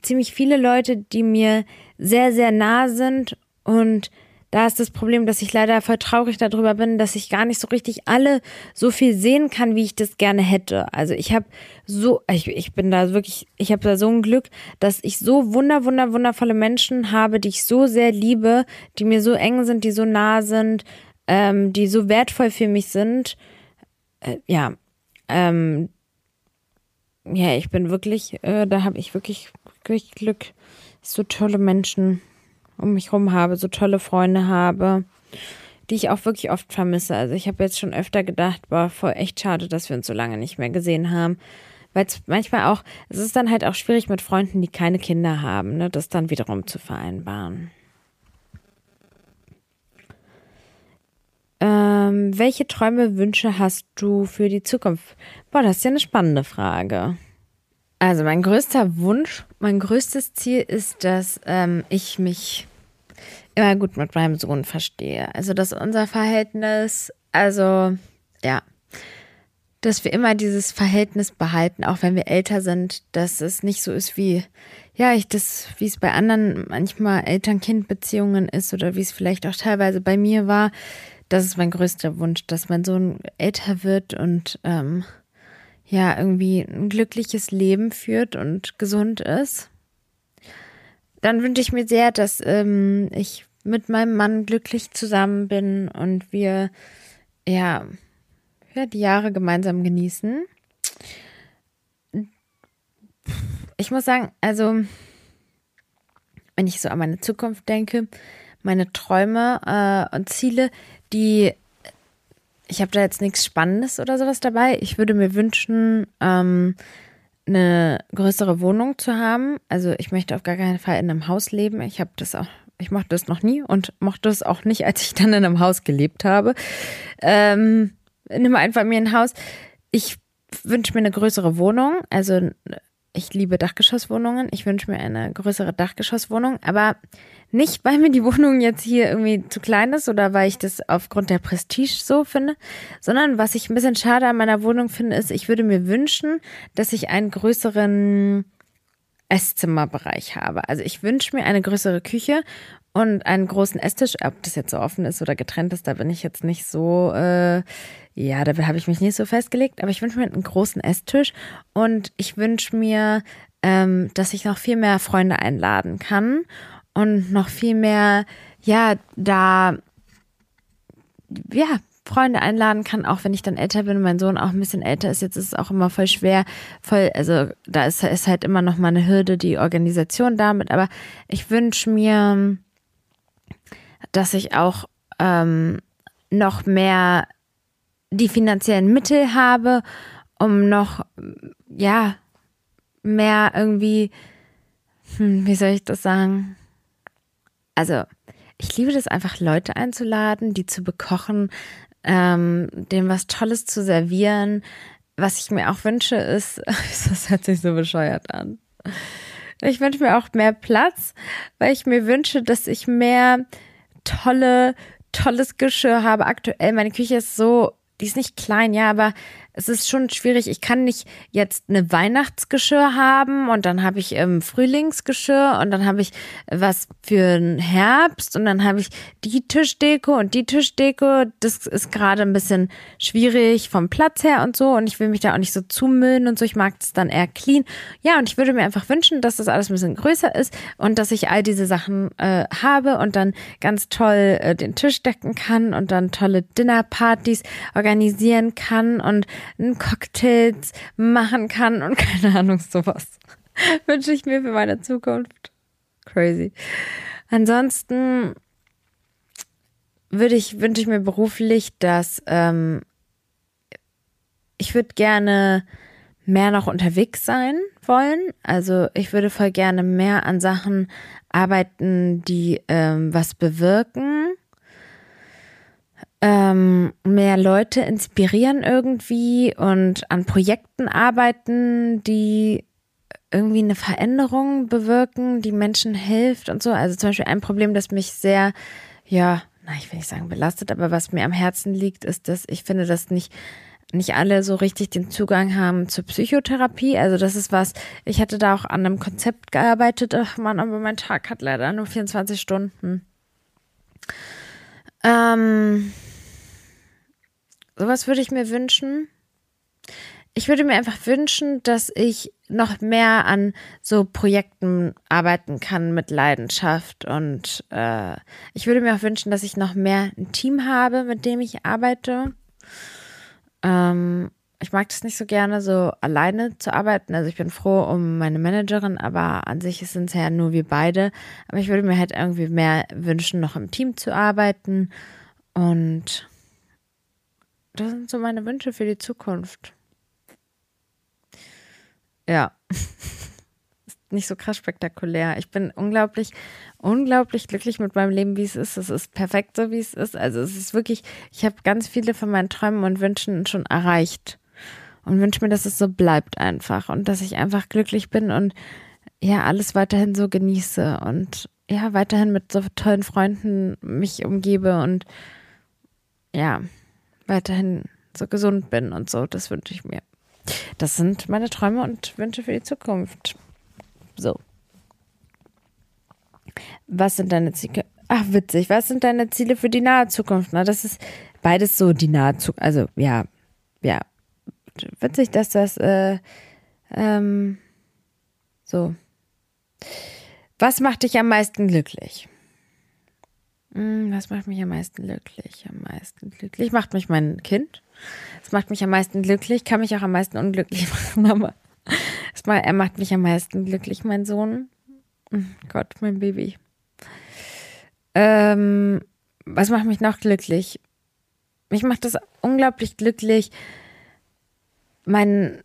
ziemlich viele Leute, die mir sehr, sehr nah sind und da ist das Problem, dass ich leider voll traurig darüber bin, dass ich gar nicht so richtig alle so viel sehen kann, wie ich das gerne hätte. Also ich habe so, ich, ich bin da wirklich, ich habe da so ein Glück, dass ich so wunder, wunder, wundervolle Menschen habe, die ich so sehr liebe, die mir so eng sind, die so nah sind, ähm, die so wertvoll für mich sind. Äh, ja, ähm, ja, ich bin wirklich, äh, da habe ich wirklich, wirklich Glück, so tolle Menschen um mich herum habe, so tolle Freunde habe, die ich auch wirklich oft vermisse. Also ich habe jetzt schon öfter gedacht, boah, voll echt schade, dass wir uns so lange nicht mehr gesehen haben. Weil es manchmal auch, es ist dann halt auch schwierig mit Freunden, die keine Kinder haben, ne, das dann wiederum zu vereinbaren. Ähm, welche Träume, Wünsche hast du für die Zukunft? Boah, das ist ja eine spannende Frage. Also mein größter Wunsch, mein größtes Ziel ist, dass ähm, ich mich immer gut mit meinem Sohn verstehe. Also dass unser Verhältnis, also ja, dass wir immer dieses Verhältnis behalten, auch wenn wir älter sind, dass es nicht so ist wie, ja, ich das, wie es bei anderen manchmal Eltern-Kind-Beziehungen ist oder wie es vielleicht auch teilweise bei mir war, das ist mein größter Wunsch, dass mein Sohn älter wird und ähm, ja irgendwie ein glückliches Leben führt und gesund ist. Dann wünsche ich mir sehr, dass ähm, ich mit meinem Mann glücklich zusammen bin und wir ja, ja die Jahre gemeinsam genießen. Ich muss sagen, also wenn ich so an meine Zukunft denke, meine Träume äh, und Ziele, die, ich habe da jetzt nichts Spannendes oder sowas dabei. Ich würde mir wünschen, ähm, eine größere Wohnung zu haben. Also ich möchte auf gar keinen Fall in einem Haus leben. Ich habe das auch, ich mochte das noch nie und mochte das auch nicht, als ich dann in einem Haus gelebt habe. Ähm, in einem Einfamilienhaus. Ich wünsche mir eine größere Wohnung. Also ich liebe Dachgeschosswohnungen. Ich wünsche mir eine größere Dachgeschosswohnung, aber nicht, weil mir die Wohnung jetzt hier irgendwie zu klein ist oder weil ich das aufgrund der Prestige so finde, sondern was ich ein bisschen schade an meiner Wohnung finde, ist, ich würde mir wünschen, dass ich einen größeren Esszimmerbereich habe. Also ich wünsche mir eine größere Küche und einen großen Esstisch. Ob das jetzt so offen ist oder getrennt ist, da bin ich jetzt nicht so, äh, ja, da habe ich mich nicht so festgelegt. Aber ich wünsche mir einen großen Esstisch und ich wünsche mir, ähm, dass ich noch viel mehr Freunde einladen kann und noch viel mehr, ja, da, ja, Freunde einladen kann, auch wenn ich dann älter bin und mein Sohn auch ein bisschen älter ist. Jetzt ist es auch immer voll schwer, voll, also da ist, ist halt immer noch mal eine Hürde, die Organisation damit. Aber ich wünsche mir, dass ich auch ähm, noch mehr die finanziellen Mittel habe, um noch, ja, mehr irgendwie, hm, wie soll ich das sagen? Also, ich liebe das einfach, Leute einzuladen, die zu bekochen, ähm, dem was Tolles zu servieren. Was ich mir auch wünsche, ist, das hört sich so bescheuert an. Ich wünsche mir auch mehr Platz, weil ich mir wünsche, dass ich mehr tolle, tolles Geschirr habe. Aktuell, meine Küche ist so, die ist nicht klein, ja, aber es ist schon schwierig. Ich kann nicht jetzt eine Weihnachtsgeschirr haben und dann habe ich ähm, Frühlingsgeschirr und dann habe ich was für den Herbst und dann habe ich die Tischdeko und die Tischdeko. Das ist gerade ein bisschen schwierig vom Platz her und so und ich will mich da auch nicht so zumüllen und so. Ich mag es dann eher clean. Ja, und ich würde mir einfach wünschen, dass das alles ein bisschen größer ist und dass ich all diese Sachen äh, habe und dann ganz toll äh, den Tisch decken kann und dann tolle Dinnerpartys organisieren kann und Cocktails machen kann und keine Ahnung, sowas. Wünsche ich mir für meine Zukunft. Crazy. Ansonsten würde ich, wünsche ich mir beruflich, dass ähm, ich würde gerne mehr noch unterwegs sein wollen. Also ich würde voll gerne mehr an Sachen arbeiten, die ähm, was bewirken ähm, mehr Leute inspirieren irgendwie und an Projekten arbeiten, die irgendwie eine Veränderung bewirken, die Menschen hilft und so. Also zum Beispiel ein Problem, das mich sehr, ja, na, ich will nicht sagen belastet, aber was mir am Herzen liegt, ist, dass ich finde, dass nicht nicht alle so richtig den Zugang haben zur Psychotherapie. Also das ist was, ich hatte da auch an einem Konzept gearbeitet. Ach man, aber mein Tag hat leider nur 24 Stunden. Ähm, Sowas würde ich mir wünschen. Ich würde mir einfach wünschen, dass ich noch mehr an so Projekten arbeiten kann mit Leidenschaft. Und äh, ich würde mir auch wünschen, dass ich noch mehr ein Team habe, mit dem ich arbeite. Ähm, ich mag das nicht so gerne, so alleine zu arbeiten. Also ich bin froh um meine Managerin, aber an sich sind es ja nur wir beide. Aber ich würde mir halt irgendwie mehr wünschen, noch im Team zu arbeiten. Und das sind so meine Wünsche für die Zukunft. Ja. ist nicht so krass spektakulär. Ich bin unglaublich, unglaublich glücklich mit meinem Leben, wie es ist. Es ist perfekt so, wie es ist. Also es ist wirklich, ich habe ganz viele von meinen Träumen und Wünschen schon erreicht. Und wünsche mir, dass es so bleibt einfach. Und dass ich einfach glücklich bin und ja, alles weiterhin so genieße. Und ja, weiterhin mit so tollen Freunden mich umgebe und ja, weiterhin so gesund bin und so. Das wünsche ich mir. Das sind meine Träume und Wünsche für die Zukunft. So. Was sind deine Ziele? Ach, witzig. Was sind deine Ziele für die nahe Zukunft? Na, das ist beides so die nahe Zukunft. Also, ja, ja. Witzig, dass das, äh, ähm, so. Was macht dich am meisten glücklich? Was macht mich am meisten glücklich? Am meisten glücklich macht mich mein Kind. Es macht mich am meisten glücklich, kann mich auch am meisten unglücklich machen, aber es mal, er macht mich am meisten glücklich, mein Sohn. Hm, Gott, mein Baby. Ähm, was macht mich noch glücklich? Mich macht das unglaublich glücklich, mein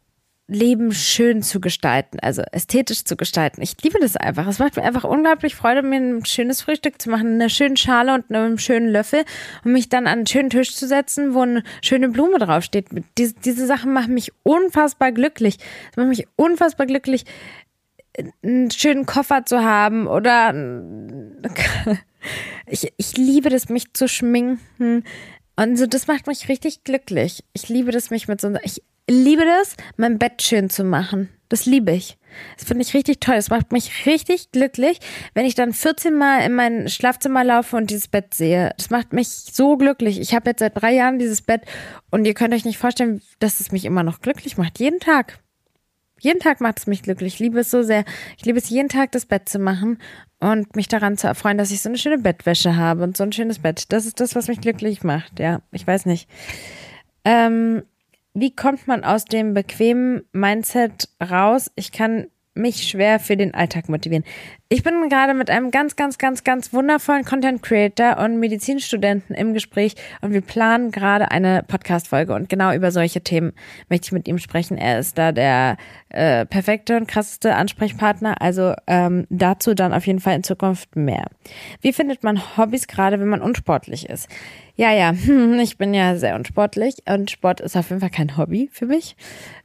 Leben schön zu gestalten, also ästhetisch zu gestalten. Ich liebe das einfach. Es macht mir einfach unglaublich Freude, mir ein schönes Frühstück zu machen, eine schöne Schale und einen schönen Löffel und mich dann an einen schönen Tisch zu setzen, wo eine schöne Blume draufsteht. Diese, diese Sachen machen mich unfassbar glücklich. Es macht mich unfassbar glücklich, einen schönen Koffer zu haben oder ich, ich liebe das, mich zu schminken. Und so, das macht mich richtig glücklich. Ich liebe das, mich mit so, ich liebe das, mein Bett schön zu machen. Das liebe ich. Das finde ich richtig toll. Es macht mich richtig glücklich, wenn ich dann 14 Mal in mein Schlafzimmer laufe und dieses Bett sehe. Das macht mich so glücklich. Ich habe jetzt seit drei Jahren dieses Bett und ihr könnt euch nicht vorstellen, dass es mich immer noch glücklich macht. Jeden Tag. Jeden Tag macht es mich glücklich. Ich liebe es so sehr. Ich liebe es jeden Tag, das Bett zu machen und mich daran zu erfreuen, dass ich so eine schöne Bettwäsche habe und so ein schönes Bett. Das ist das, was mich glücklich macht. Ja, ich weiß nicht. Ähm, wie kommt man aus dem bequemen Mindset raus? Ich kann mich schwer für den Alltag motivieren. Ich bin gerade mit einem ganz, ganz, ganz, ganz wundervollen Content Creator und Medizinstudenten im Gespräch und wir planen gerade eine Podcast-Folge und genau über solche Themen möchte ich mit ihm sprechen. Er ist da der äh, perfekte und krasseste Ansprechpartner, also ähm, dazu dann auf jeden Fall in Zukunft mehr. Wie findet man Hobbys gerade, wenn man unsportlich ist? Ja, ja, ich bin ja sehr unsportlich und Sport ist auf jeden Fall kein Hobby für mich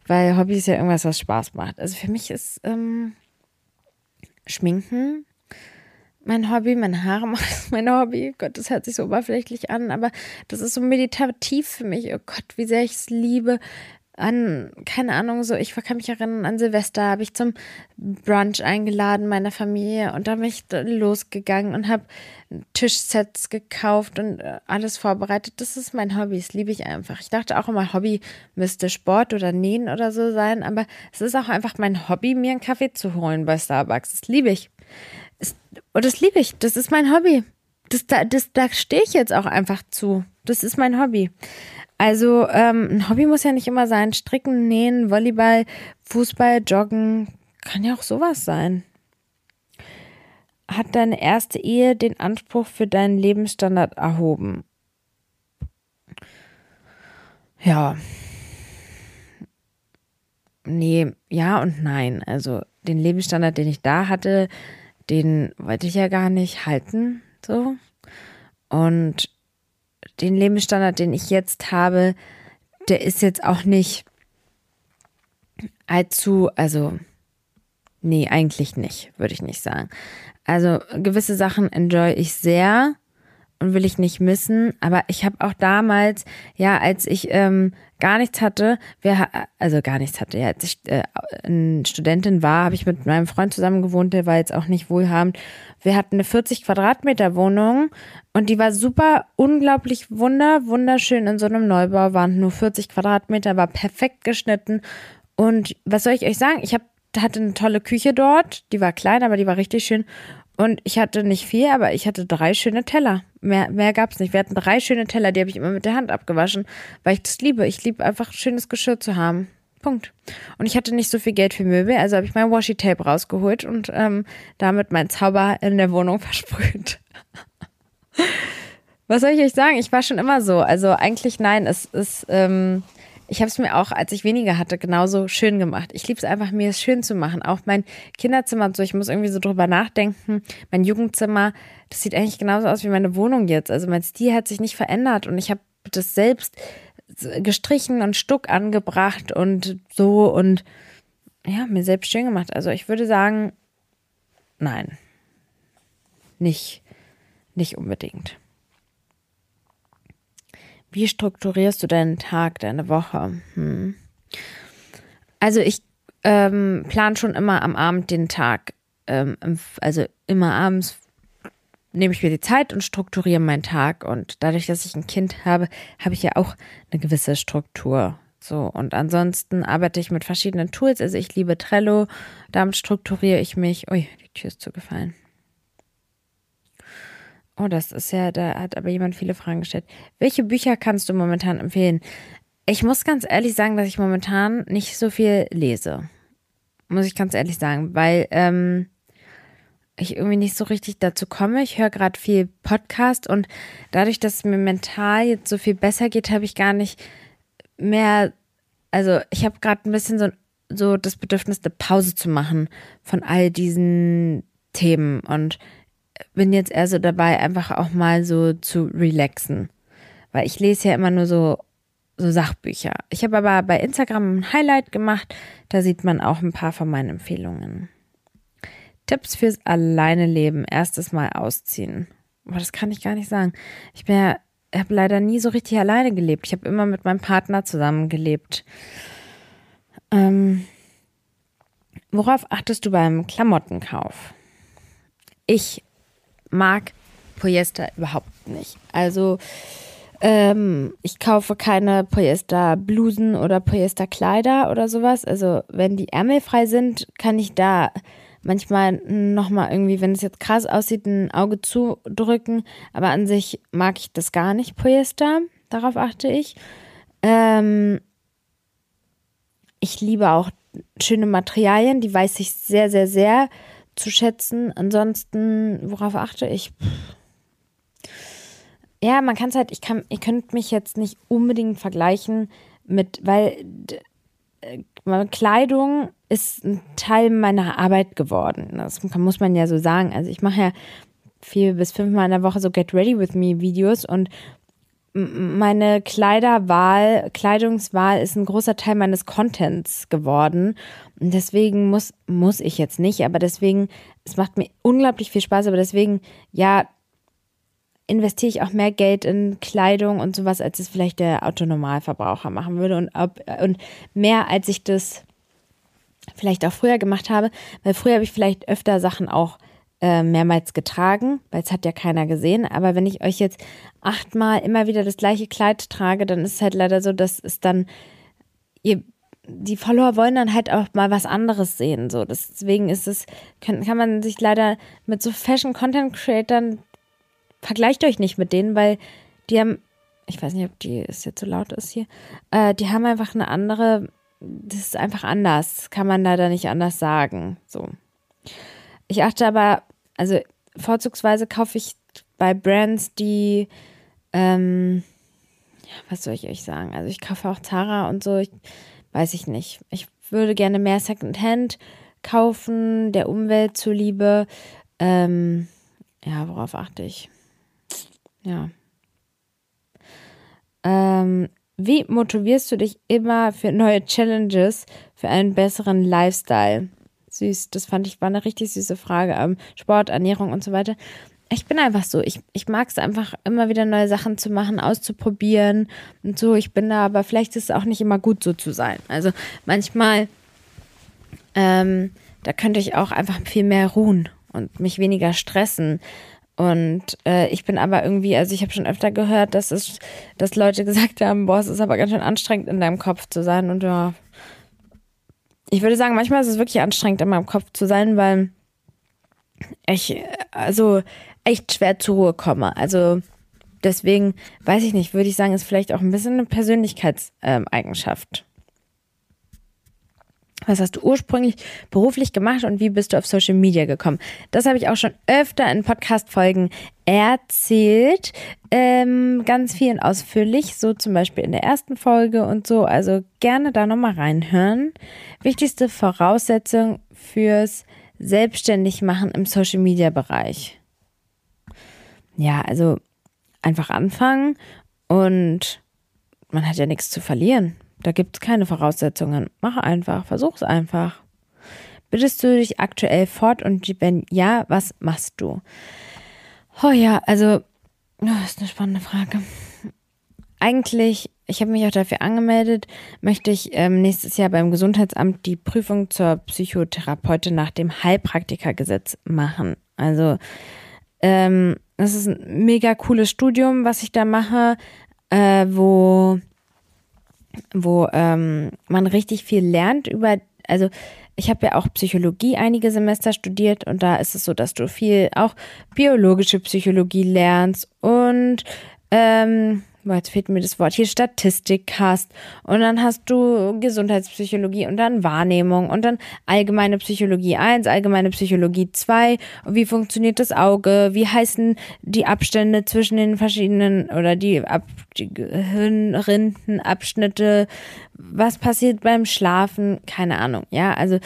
weil Hobby ist ja irgendwas, was Spaß macht. Also für mich ist ähm, Schminken mein Hobby, meine Haare machen ist mein Hobby. Gott, das hört sich so oberflächlich an, aber das ist so meditativ für mich. Oh Gott, wie sehr ich es liebe, an, keine Ahnung, so, ich kann mich erinnern, an Silvester habe ich zum Brunch eingeladen, meiner Familie, und da bin ich losgegangen und habe Tischsets gekauft und äh, alles vorbereitet. Das ist mein Hobby, das liebe ich einfach. Ich dachte auch immer, Hobby müsste Sport oder Nähen oder so sein, aber es ist auch einfach mein Hobby, mir einen Kaffee zu holen bei Starbucks. Das liebe ich. und das liebe ich, das ist mein Hobby. Das, da, das, da stehe ich jetzt auch einfach zu. Das ist mein Hobby. Also ähm, ein Hobby muss ja nicht immer sein. Stricken, Nähen, Volleyball, Fußball, Joggen. Kann ja auch sowas sein. Hat deine erste Ehe den Anspruch für deinen Lebensstandard erhoben? Ja. Nee, ja und nein. Also den Lebensstandard, den ich da hatte, den wollte ich ja gar nicht halten. So. Und den Lebensstandard, den ich jetzt habe, der ist jetzt auch nicht allzu, also nee, eigentlich nicht, würde ich nicht sagen. Also gewisse Sachen enjoy ich sehr und will ich nicht missen. Aber ich habe auch damals, ja, als ich ähm, gar nichts hatte, wer, also gar nichts hatte, ja, als ich äh, eine Studentin war, habe ich mit meinem Freund zusammen gewohnt, der war jetzt auch nicht wohlhabend. Wir hatten eine 40 Quadratmeter Wohnung und die war super, unglaublich wunder, wunderschön in so einem Neubau, waren nur 40 Quadratmeter, war perfekt geschnitten. Und was soll ich euch sagen? Ich hab, hatte eine tolle Küche dort, die war klein, aber die war richtig schön. Und ich hatte nicht viel, aber ich hatte drei schöne Teller. Mehr, mehr gab es nicht. Wir hatten drei schöne Teller, die habe ich immer mit der Hand abgewaschen, weil ich das liebe. Ich liebe einfach schönes Geschirr zu haben. Punkt. Und ich hatte nicht so viel Geld für Möbel, also habe ich mein Washi-Tape rausgeholt und ähm, damit mein Zauber in der Wohnung versprüht. Was soll ich euch sagen? Ich war schon immer so. Also eigentlich nein, es ist. Ähm, ich habe es mir auch, als ich weniger hatte, genauso schön gemacht. Ich liebe es einfach, mir es schön zu machen. Auch mein Kinderzimmer und so, ich muss irgendwie so drüber nachdenken. Mein Jugendzimmer, das sieht eigentlich genauso aus wie meine Wohnung jetzt. Also mein Stil hat sich nicht verändert und ich habe das selbst gestrichen und Stuck angebracht und so und ja, mir selbst schön gemacht. Also ich würde sagen, nein. Nicht, nicht unbedingt. Wie strukturierst du deinen Tag, deine Woche? Hm. Also ich ähm, plane schon immer am Abend den Tag. Ähm, also immer abends nehme ich mir die Zeit und strukturiere meinen Tag. Und dadurch, dass ich ein Kind habe, habe ich ja auch eine gewisse Struktur. So, und ansonsten arbeite ich mit verschiedenen Tools. Also ich liebe Trello, damit strukturiere ich mich. Ui, die Tür ist zugefallen. Oh, das ist ja, da hat aber jemand viele Fragen gestellt. Welche Bücher kannst du momentan empfehlen? Ich muss ganz ehrlich sagen, dass ich momentan nicht so viel lese. Muss ich ganz ehrlich sagen, weil ähm, ich irgendwie nicht so richtig dazu komme. Ich höre gerade viel Podcast und dadurch, dass es mir mental jetzt so viel besser geht, habe ich gar nicht mehr, also ich habe gerade ein bisschen so, so das Bedürfnis, eine Pause zu machen von all diesen Themen und bin jetzt eher so dabei, einfach auch mal so zu relaxen. Weil ich lese ja immer nur so, so Sachbücher. Ich habe aber bei Instagram ein Highlight gemacht, da sieht man auch ein paar von meinen Empfehlungen. Tipps fürs Alleine leben, erstes Mal ausziehen. Boah, das kann ich gar nicht sagen. Ich bin ja, habe leider nie so richtig alleine gelebt. Ich habe immer mit meinem Partner zusammen gelebt. Ähm, worauf achtest du beim Klamottenkauf? Ich mag Polyester überhaupt nicht. Also ähm, ich kaufe keine Polyester-Blusen oder Polyester-Kleider oder sowas. Also wenn die ärmelfrei sind, kann ich da manchmal nochmal irgendwie, wenn es jetzt krass aussieht, ein Auge zudrücken. Aber an sich mag ich das gar nicht, Polyester. Darauf achte ich. Ähm, ich liebe auch schöne Materialien, die weiß ich sehr, sehr, sehr zu schätzen. Ansonsten, worauf achte ich? Ja, man kann es halt, ich kann, ihr könnt mich jetzt nicht unbedingt vergleichen mit, weil äh, Kleidung ist ein Teil meiner Arbeit geworden. Das muss man ja so sagen. Also ich mache ja vier bis fünfmal in der Woche so Get Ready with Me Videos und meine Kleiderwahl, Kleidungswahl ist ein großer Teil meines Contents geworden. Und deswegen muss, muss ich jetzt nicht, aber deswegen, es macht mir unglaublich viel Spaß, aber deswegen, ja, investiere ich auch mehr Geld in Kleidung und sowas, als es vielleicht der Autonormalverbraucher machen würde und, ob, und mehr als ich das vielleicht auch früher gemacht habe, weil früher habe ich vielleicht öfter Sachen auch äh, mehrmals getragen, weil es hat ja keiner gesehen. Aber wenn ich euch jetzt achtmal immer wieder das gleiche Kleid trage, dann ist es halt leider so, dass es dann ihr die Follower wollen dann halt auch mal was anderes sehen. So, deswegen ist es, kann, kann man sich leider mit so Fashion Content Creatern vergleicht euch nicht mit denen, weil die haben, ich weiß nicht, ob die es jetzt so laut ist hier, äh, die haben einfach eine andere, das ist einfach anders, kann man leider nicht anders sagen. So. Ich achte aber, also vorzugsweise kaufe ich bei Brands, die, ähm, ja, was soll ich euch sagen? Also ich kaufe auch Zara und so, ich, weiß ich nicht. Ich würde gerne mehr Secondhand kaufen, der Umwelt zuliebe. Ähm, ja, worauf achte ich? Ja. Ähm, wie motivierst du dich immer für neue Challenges, für einen besseren Lifestyle? Süß, das fand ich war eine richtig süße Frage. Ähm, Sport, Ernährung und so weiter. Ich bin einfach so. Ich, ich mag es einfach immer wieder neue Sachen zu machen, auszuprobieren und so. Ich bin da, aber vielleicht ist es auch nicht immer gut so zu sein. Also manchmal, ähm, da könnte ich auch einfach viel mehr ruhen und mich weniger stressen. Und äh, ich bin aber irgendwie, also ich habe schon öfter gehört, dass es, dass Leute gesagt haben, boah, es ist aber ganz schön anstrengend in deinem Kopf zu sein. Und ja, ich würde sagen, manchmal ist es wirklich anstrengend in meinem Kopf zu sein, weil ich also echt schwer zur Ruhe komme. Also deswegen weiß ich nicht, würde ich sagen, ist vielleicht auch ein bisschen eine Persönlichkeitseigenschaft. Was hast du ursprünglich beruflich gemacht und wie bist du auf Social Media gekommen? Das habe ich auch schon öfter in Podcast-Folgen erzählt. Ähm, ganz viel und ausführlich, so zum Beispiel in der ersten Folge und so. Also gerne da nochmal reinhören. Wichtigste Voraussetzung fürs Selbstständigmachen im Social Media Bereich. Ja, also einfach anfangen und man hat ja nichts zu verlieren. Da gibt es keine Voraussetzungen. Mach einfach, versuch's einfach. Bittest du dich aktuell fort und wenn ja, was machst du? Oh ja, also, oh, das ist eine spannende Frage. Eigentlich, ich habe mich auch dafür angemeldet, möchte ich ähm, nächstes Jahr beim Gesundheitsamt die Prüfung zur Psychotherapeutin nach dem Heilpraktikergesetz machen. Also, ähm, das ist ein mega cooles Studium, was ich da mache, äh, wo wo ähm, man richtig viel lernt über, also ich habe ja auch Psychologie einige Semester studiert und da ist es so, dass du viel auch biologische Psychologie lernst und ähm, jetzt fehlt mir das Wort, hier Statistik hast und dann hast du Gesundheitspsychologie und dann Wahrnehmung und dann allgemeine Psychologie 1, allgemeine Psychologie 2, wie funktioniert das Auge, wie heißen die Abstände zwischen den verschiedenen oder die, Ab die Gehirnrindenabschnitte, was passiert beim Schlafen, keine Ahnung, ja, also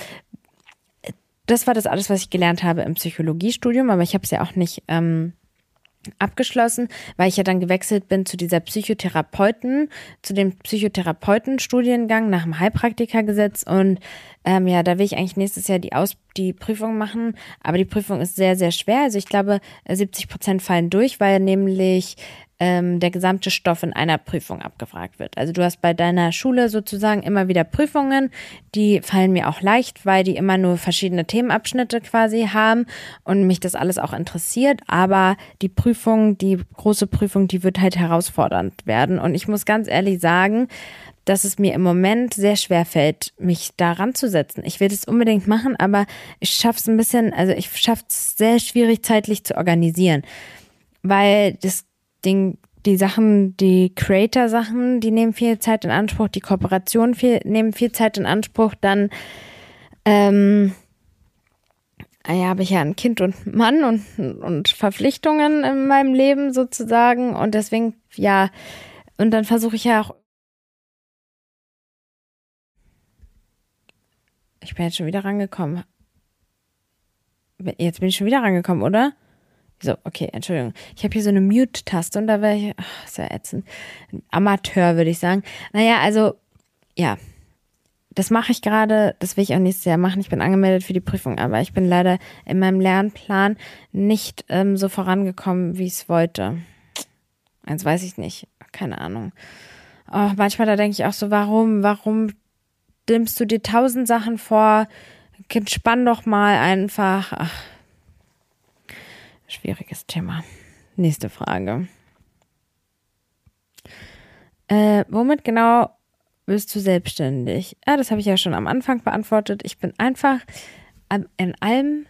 das war das alles, was ich gelernt habe im Psychologiestudium, aber ich habe es ja auch nicht ähm, abgeschlossen, weil ich ja dann gewechselt bin zu dieser Psychotherapeuten, zu dem Psychotherapeutenstudiengang nach dem Heilpraktikergesetz. Und ähm, ja, da will ich eigentlich nächstes Jahr die Aus die Prüfung machen, aber die Prüfung ist sehr, sehr schwer. Also ich glaube, 70 Prozent fallen durch, weil nämlich ähm, der gesamte Stoff in einer Prüfung abgefragt wird. Also du hast bei deiner Schule sozusagen immer wieder Prüfungen, die fallen mir auch leicht, weil die immer nur verschiedene Themenabschnitte quasi haben und mich das alles auch interessiert. Aber die Prüfung, die große Prüfung, die wird halt herausfordernd werden. Und ich muss ganz ehrlich sagen, dass es mir im Moment sehr schwer fällt, mich da ranzusetzen. Ich will das unbedingt machen, aber ich schaffe es ein bisschen, also ich schaffe es sehr schwierig zeitlich zu organisieren, weil das Ding, die Sachen, die Creator-Sachen, die nehmen viel Zeit in Anspruch, die Kooperationen viel, nehmen viel Zeit in Anspruch, dann ähm, ja, habe ich ja ein Kind und Mann und, und Verpflichtungen in meinem Leben sozusagen. Und deswegen, ja, und dann versuche ich ja auch Ich bin jetzt schon wieder rangekommen. Jetzt bin ich schon wieder rangekommen, oder? So, okay, Entschuldigung. Ich habe hier so eine Mute-Taste und da wäre ich, ach, sehr ätzend. Amateur, würde ich sagen. Naja, also, ja. Das mache ich gerade, das will ich auch nächstes Jahr machen. Ich bin angemeldet für die Prüfung, aber ich bin leider in meinem Lernplan nicht ähm, so vorangekommen, wie ich es wollte. Eins weiß ich nicht. Keine Ahnung. Oh, manchmal da denke ich auch so, warum, warum nimmst du dir tausend Sachen vor, entspann doch mal einfach. Ach, schwieriges Thema. Nächste Frage. Äh, womit genau bist du selbstständig? Ja, das habe ich ja schon am Anfang beantwortet. Ich bin einfach in allem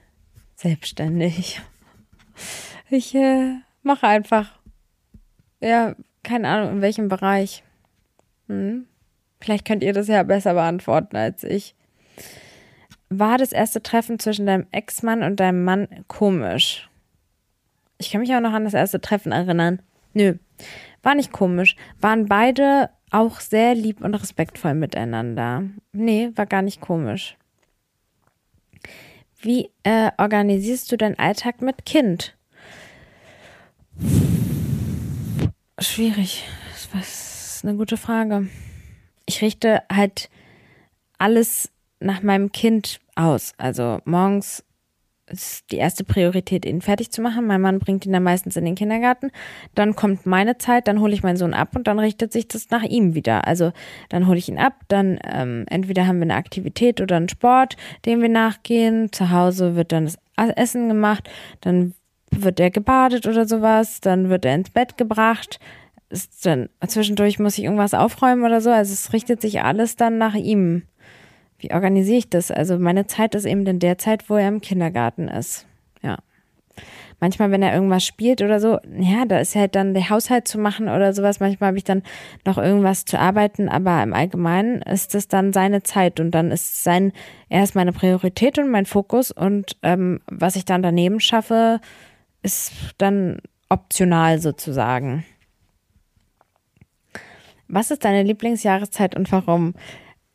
selbstständig. Ich äh, mache einfach, ja, keine Ahnung, in welchem Bereich. Hm? Vielleicht könnt ihr das ja besser beantworten als ich. War das erste Treffen zwischen deinem Ex-Mann und deinem Mann komisch? Ich kann mich auch noch an das erste Treffen erinnern. Nö, war nicht komisch. Waren beide auch sehr lieb und respektvoll miteinander. Nee, war gar nicht komisch. Wie äh, organisierst du deinen Alltag mit Kind? Schwierig. Das ist eine gute Frage ich richte halt alles nach meinem Kind aus. Also morgens ist die erste Priorität, ihn fertig zu machen. Mein Mann bringt ihn dann meistens in den Kindergarten. Dann kommt meine Zeit, dann hole ich meinen Sohn ab und dann richtet sich das nach ihm wieder. Also dann hole ich ihn ab, dann ähm, entweder haben wir eine Aktivität oder einen Sport, dem wir nachgehen. Zu Hause wird dann das Essen gemacht, dann wird er gebadet oder sowas, dann wird er ins Bett gebracht, ist dann zwischendurch muss ich irgendwas aufräumen oder so. Also es richtet sich alles dann nach ihm. Wie organisiere ich das? Also meine Zeit ist eben in der Zeit, wo er im Kindergarten ist. Ja. Manchmal, wenn er irgendwas spielt oder so, ja, da ist halt dann der Haushalt zu machen oder sowas. Manchmal habe ich dann noch irgendwas zu arbeiten, aber im Allgemeinen ist es dann seine Zeit und dann ist sein, er ist meine Priorität und mein Fokus und ähm, was ich dann daneben schaffe, ist dann optional sozusagen. Was ist deine Lieblingsjahreszeit und warum?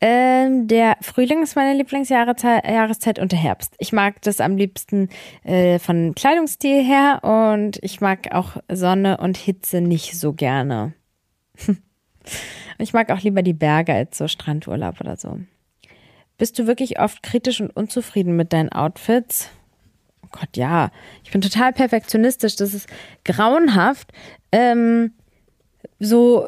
Ähm, der Frühling ist meine Lieblingsjahreszeit und der Herbst. Ich mag das am liebsten äh, von Kleidungsstil her und ich mag auch Sonne und Hitze nicht so gerne. ich mag auch lieber die Berge als so Strandurlaub oder so. Bist du wirklich oft kritisch und unzufrieden mit deinen Outfits? Oh Gott, ja. Ich bin total perfektionistisch. Das ist grauenhaft. Ähm, so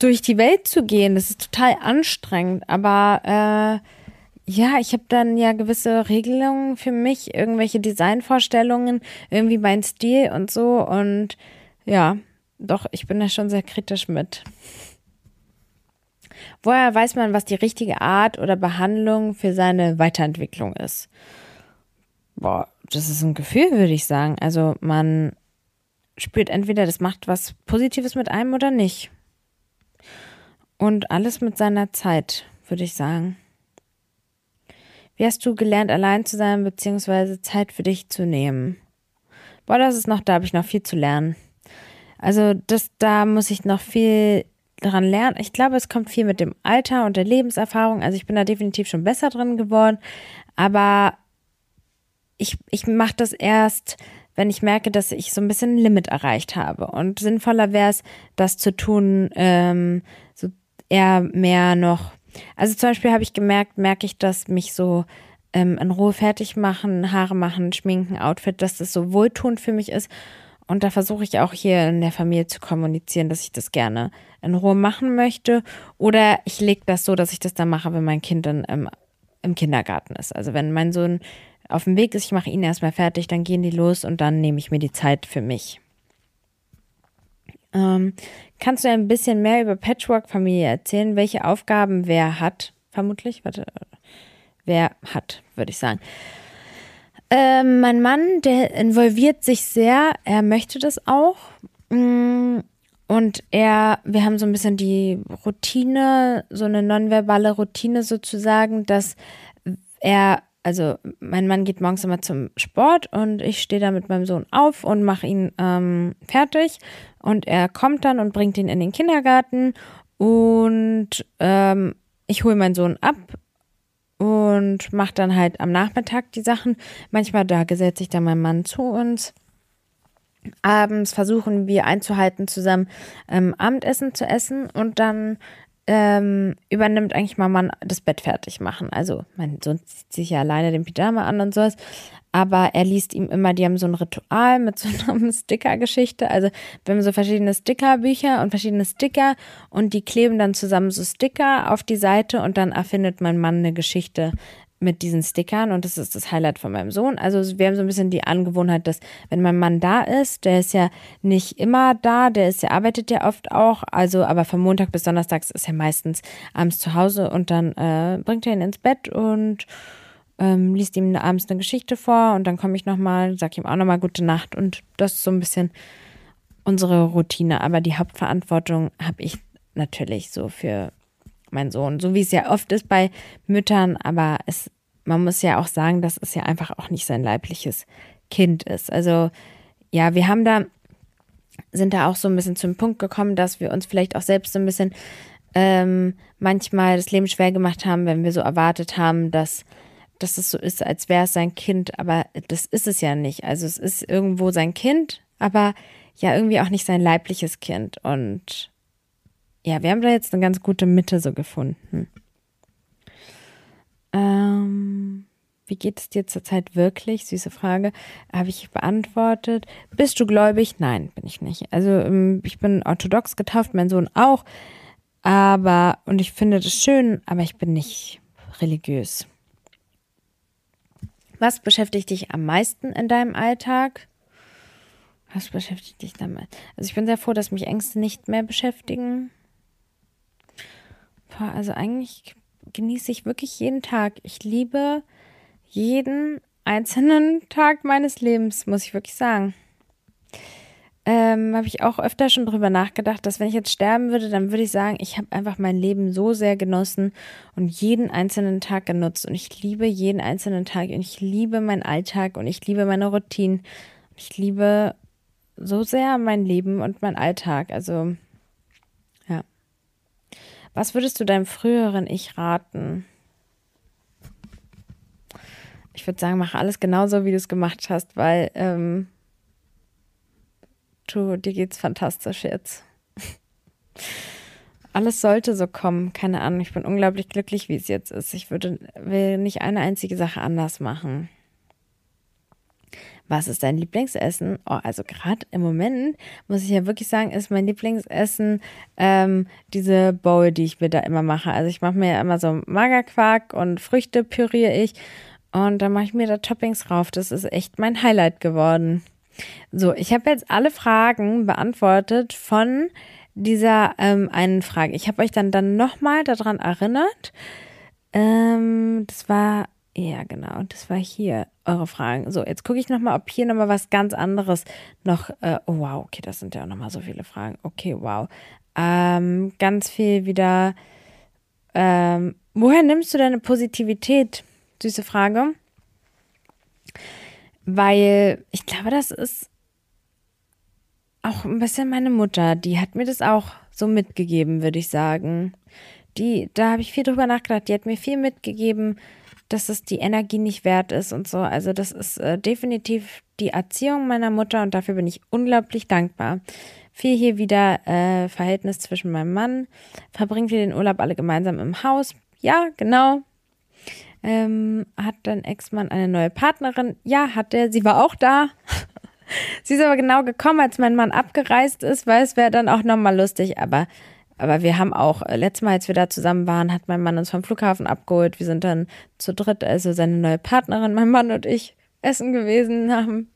durch die Welt zu gehen, das ist total anstrengend. Aber äh, ja, ich habe dann ja gewisse Regelungen für mich, irgendwelche Designvorstellungen, irgendwie mein Stil und so. Und ja, doch, ich bin da schon sehr kritisch mit. Woher weiß man, was die richtige Art oder Behandlung für seine Weiterentwicklung ist? Boah, das ist ein Gefühl, würde ich sagen. Also man spürt entweder, das macht was Positives mit einem oder nicht. Und alles mit seiner Zeit, würde ich sagen. Wie hast du gelernt, allein zu sein, beziehungsweise Zeit für dich zu nehmen? Boah, das ist noch, da habe ich noch viel zu lernen. Also, das, da muss ich noch viel dran lernen. Ich glaube, es kommt viel mit dem Alter und der Lebenserfahrung. Also, ich bin da definitiv schon besser drin geworden. Aber ich, ich mache das erst, wenn ich merke, dass ich so ein bisschen ein Limit erreicht habe. Und sinnvoller wäre es, das zu tun, ähm, so eher mehr noch. Also zum Beispiel habe ich gemerkt, merke ich, dass mich so ähm, in Ruhe fertig machen, Haare machen, schminken, Outfit, dass das so wohltuend für mich ist. Und da versuche ich auch hier in der Familie zu kommunizieren, dass ich das gerne in Ruhe machen möchte. Oder ich lege das so, dass ich das dann mache, wenn mein Kind dann im, im Kindergarten ist. Also wenn mein Sohn auf dem Weg ist, ich mache ihn erstmal fertig, dann gehen die los und dann nehme ich mir die Zeit für mich. Ähm, kannst du ein bisschen mehr über Patchwork-Familie erzählen? Welche Aufgaben wer hat? Vermutlich, warte, wer hat, würde ich sagen. Ähm, mein Mann, der involviert sich sehr, er möchte das auch. Mm, und er, wir haben so ein bisschen die Routine, so eine nonverbale Routine sozusagen, dass er also mein Mann geht morgens immer zum Sport und ich stehe da mit meinem Sohn auf und mache ihn ähm, fertig und er kommt dann und bringt ihn in den Kindergarten und ähm, ich hole meinen Sohn ab und mache dann halt am Nachmittag die Sachen. Manchmal da gesellt sich dann mein Mann zu uns. Abends versuchen wir einzuhalten, zusammen ähm, Abendessen zu essen und dann ähm, übernimmt eigentlich Mama das Bett fertig machen. Also mein Sohn zieht sich ja alleine den Pyjama an und sowas. Aber er liest ihm immer, die haben so ein Ritual mit so einer Sticker-Geschichte. Also wir haben so verschiedene Stickerbücher und verschiedene Sticker und die kleben dann zusammen so Sticker auf die Seite und dann erfindet mein Mann eine Geschichte mit diesen Stickern und das ist das Highlight von meinem Sohn. Also wir haben so ein bisschen die Angewohnheit, dass wenn mein Mann da ist, der ist ja nicht immer da, der ist ja arbeitet ja oft auch, also aber von Montag bis Donnerstags ist er meistens abends zu Hause und dann äh, bringt er ihn ins Bett und ähm, liest ihm abends eine Geschichte vor und dann komme ich nochmal, sag ihm auch nochmal gute Nacht und das ist so ein bisschen unsere Routine. Aber die Hauptverantwortung habe ich natürlich so für mein Sohn. So wie es ja oft ist bei Müttern, aber es, man muss ja auch sagen, dass es ja einfach auch nicht sein leibliches Kind ist. Also ja, wir haben da, sind da auch so ein bisschen zum Punkt gekommen, dass wir uns vielleicht auch selbst so ein bisschen ähm, manchmal das Leben schwer gemacht haben, wenn wir so erwartet haben, dass, dass es so ist, als wäre es sein Kind, aber das ist es ja nicht. Also es ist irgendwo sein Kind, aber ja irgendwie auch nicht sein leibliches Kind. Und ja, wir haben da jetzt eine ganz gute Mitte so gefunden. Ähm, wie geht es dir zurzeit wirklich? Süße Frage. Habe ich beantwortet. Bist du gläubig? Nein, bin ich nicht. Also ähm, ich bin orthodox getauft, mein Sohn auch. Aber, und ich finde das schön, aber ich bin nicht religiös. Was beschäftigt dich am meisten in deinem Alltag? Was beschäftigt dich damit? Also ich bin sehr froh, dass mich Ängste nicht mehr beschäftigen. Also eigentlich genieße ich wirklich jeden Tag. Ich liebe jeden einzelnen Tag meines Lebens, muss ich wirklich sagen. Ähm, habe ich auch öfter schon drüber nachgedacht, dass wenn ich jetzt sterben würde, dann würde ich sagen, ich habe einfach mein Leben so sehr genossen und jeden einzelnen Tag genutzt und ich liebe jeden einzelnen Tag und ich liebe meinen Alltag und ich liebe meine Routinen. Ich liebe so sehr mein Leben und mein Alltag. Also was würdest du deinem früheren Ich raten? Ich würde sagen, mach alles genauso, wie du es gemacht hast, weil ähm, du, dir geht's fantastisch jetzt. alles sollte so kommen. Keine Ahnung, ich bin unglaublich glücklich, wie es jetzt ist. Ich würde will nicht eine einzige Sache anders machen. Was ist dein Lieblingsessen? Oh, also gerade im Moment muss ich ja wirklich sagen, ist mein Lieblingsessen ähm, diese Bowl, die ich mir da immer mache. Also ich mache mir immer so Magerquark und Früchte püriere ich und dann mache ich mir da Toppings drauf. Das ist echt mein Highlight geworden. So, ich habe jetzt alle Fragen beantwortet von dieser ähm, einen Frage. Ich habe euch dann dann nochmal daran erinnert. Ähm, das war ja, genau. Das war hier eure Fragen. So, jetzt gucke ich nochmal, ob hier nochmal was ganz anderes noch. Äh, oh, wow, okay, das sind ja auch nochmal so viele Fragen. Okay, wow. Ähm, ganz viel wieder. Ähm, woher nimmst du deine Positivität? Süße Frage. Weil ich glaube, das ist auch ein bisschen meine Mutter. Die hat mir das auch so mitgegeben, würde ich sagen. Die, da habe ich viel drüber nachgedacht. Die hat mir viel mitgegeben dass es die Energie nicht wert ist und so. Also das ist äh, definitiv die Erziehung meiner Mutter und dafür bin ich unglaublich dankbar. Viel hier wieder äh, Verhältnis zwischen meinem Mann. Verbringt ihr den Urlaub alle gemeinsam im Haus? Ja, genau. Ähm, hat dein Ex-Mann eine neue Partnerin? Ja, hat er. Sie war auch da. Sie ist aber genau gekommen, als mein Mann abgereist ist, weil es wäre dann auch nochmal lustig. Aber, aber wir haben auch, äh, letztes Mal, als wir da zusammen waren, hat mein Mann uns vom Flughafen abgeholt. Wir sind dann zu dritt, also seine neue Partnerin, mein Mann und ich, essen gewesen haben.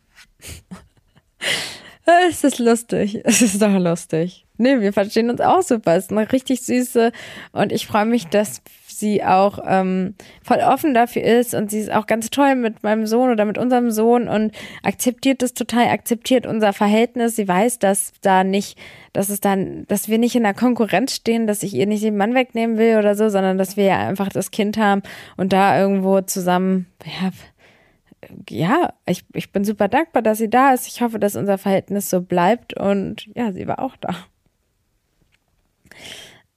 es ist lustig. Es ist doch lustig. Nee, wir verstehen uns auch super. Es ist eine richtig süße und ich freue mich, dass sie auch ähm, voll offen dafür ist und sie ist auch ganz toll mit meinem Sohn oder mit unserem Sohn und akzeptiert es total, akzeptiert unser Verhältnis. Sie weiß, dass da nicht, dass es dann, dass wir nicht in der Konkurrenz stehen, dass ich ihr nicht den Mann wegnehmen will oder so, sondern dass wir ja einfach das Kind haben und da irgendwo zusammen, ja, ja, ich, ich bin super dankbar, dass sie da ist. Ich hoffe, dass unser Verhältnis so bleibt und ja, sie war auch da.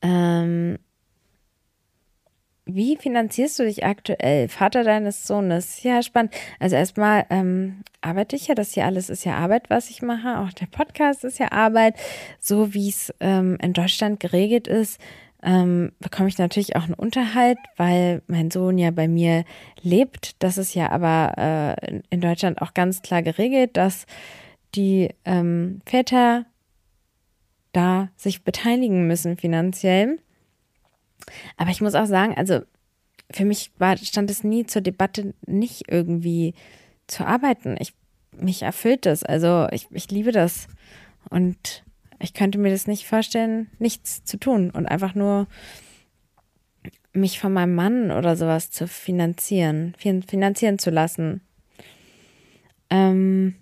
Ähm, wie finanzierst du dich aktuell? Vater deines Sohnes. Ja, spannend. Also erstmal ähm, arbeite ich ja, das hier alles ist ja Arbeit, was ich mache. Auch der Podcast ist ja Arbeit. So wie es ähm, in Deutschland geregelt ist, ähm, bekomme ich natürlich auch einen Unterhalt, weil mein Sohn ja bei mir lebt. Das ist ja aber äh, in Deutschland auch ganz klar geregelt, dass die ähm, Väter da sich beteiligen müssen finanziell. Aber ich muss auch sagen, also für mich war, stand es nie zur Debatte, nicht irgendwie zu arbeiten. Ich, mich erfüllt das. Also ich, ich liebe das. Und ich könnte mir das nicht vorstellen, nichts zu tun und einfach nur mich von meinem Mann oder sowas zu finanzieren, finanzieren zu lassen. Ähm,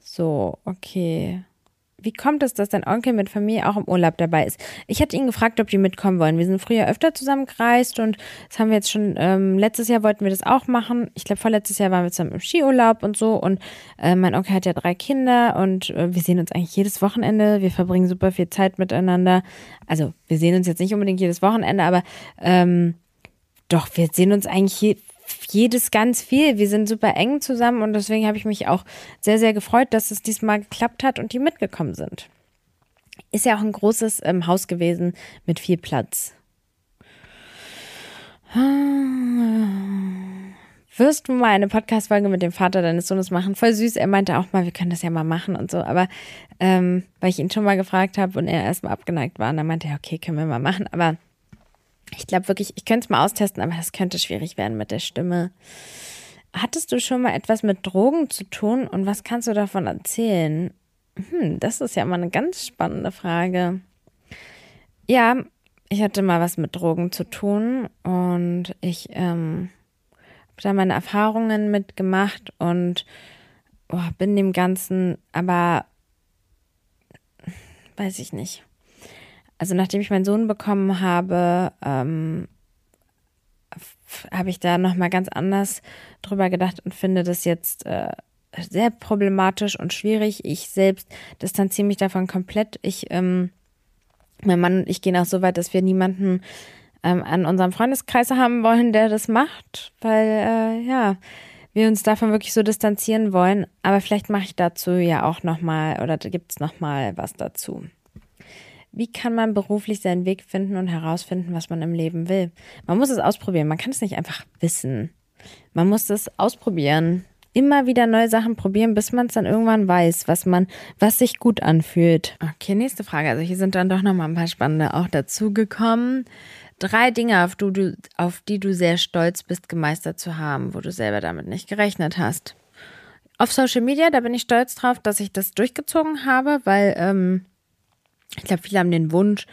so, okay. Wie kommt es, dass dein Onkel mit Familie auch im Urlaub dabei ist? Ich hatte ihn gefragt, ob die mitkommen wollen. Wir sind früher öfter zusammengereist und das haben wir jetzt schon, ähm, letztes Jahr wollten wir das auch machen. Ich glaube, vorletztes Jahr waren wir zusammen im Skiurlaub und so und äh, mein Onkel hat ja drei Kinder und äh, wir sehen uns eigentlich jedes Wochenende. Wir verbringen super viel Zeit miteinander. Also wir sehen uns jetzt nicht unbedingt jedes Wochenende, aber ähm, doch, wir sehen uns eigentlich jedes ganz viel. Wir sind super eng zusammen und deswegen habe ich mich auch sehr, sehr gefreut, dass es diesmal geklappt hat und die mitgekommen sind. Ist ja auch ein großes ähm, Haus gewesen mit viel Platz. Wirst du mal eine Podcast-Folge mit dem Vater deines Sohnes machen? Voll süß. Er meinte auch mal, wir können das ja mal machen und so. Aber ähm, weil ich ihn schon mal gefragt habe und er erstmal abgeneigt war, und dann meinte er, okay, können wir mal machen. Aber ich glaube wirklich, ich könnte es mal austesten, aber das könnte schwierig werden mit der Stimme. Hattest du schon mal etwas mit Drogen zu tun und was kannst du davon erzählen? Hm, das ist ja mal eine ganz spannende Frage. Ja, ich hatte mal was mit Drogen zu tun und ich ähm, habe da meine Erfahrungen mitgemacht und oh, bin dem Ganzen aber weiß ich nicht also nachdem ich meinen Sohn bekommen habe, ähm, habe ich da nochmal ganz anders drüber gedacht und finde das jetzt äh, sehr problematisch und schwierig. Ich selbst distanziere mich davon komplett. Ich, ähm, mein Mann und ich gehen auch so weit, dass wir niemanden ähm, an unserem Freundeskreis haben wollen, der das macht, weil äh, ja, wir uns davon wirklich so distanzieren wollen. Aber vielleicht mache ich dazu ja auch nochmal oder gibt es nochmal was dazu. Wie kann man beruflich seinen Weg finden und herausfinden, was man im Leben will? Man muss es ausprobieren. Man kann es nicht einfach wissen. Man muss es ausprobieren. Immer wieder neue Sachen probieren, bis man es dann irgendwann weiß, was man, was sich gut anfühlt. Okay, nächste Frage. Also hier sind dann doch noch mal ein paar spannende auch dazugekommen. Drei Dinge, auf, du, auf die du sehr stolz bist, gemeistert zu haben, wo du selber damit nicht gerechnet hast. Auf Social Media, da bin ich stolz drauf, dass ich das durchgezogen habe, weil ähm, ich glaube, viele haben den Wunsch.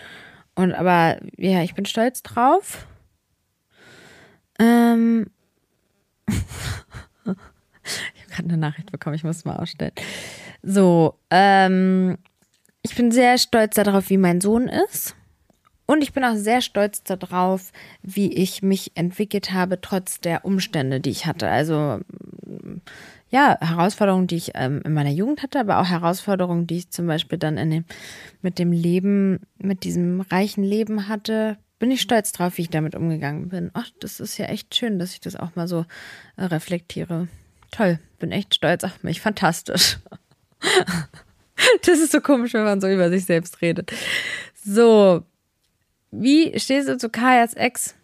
Und aber ja, ich bin stolz drauf. Ähm ich habe gerade eine Nachricht bekommen, ich muss es mal ausstellen. So, ähm, ich bin sehr stolz darauf, wie mein Sohn ist. Und ich bin auch sehr stolz darauf, wie ich mich entwickelt habe, trotz der Umstände, die ich hatte. Also ja, Herausforderungen, die ich ähm, in meiner Jugend hatte, aber auch Herausforderungen, die ich zum Beispiel dann in dem, mit dem Leben, mit diesem reichen Leben hatte, bin ich stolz drauf, wie ich damit umgegangen bin. Ach, das ist ja echt schön, dass ich das auch mal so äh, reflektiere. Toll, bin echt stolz auf mich. Fantastisch. das ist so komisch, wenn man so über sich selbst redet. So, wie stehst du zu Kajas Ex?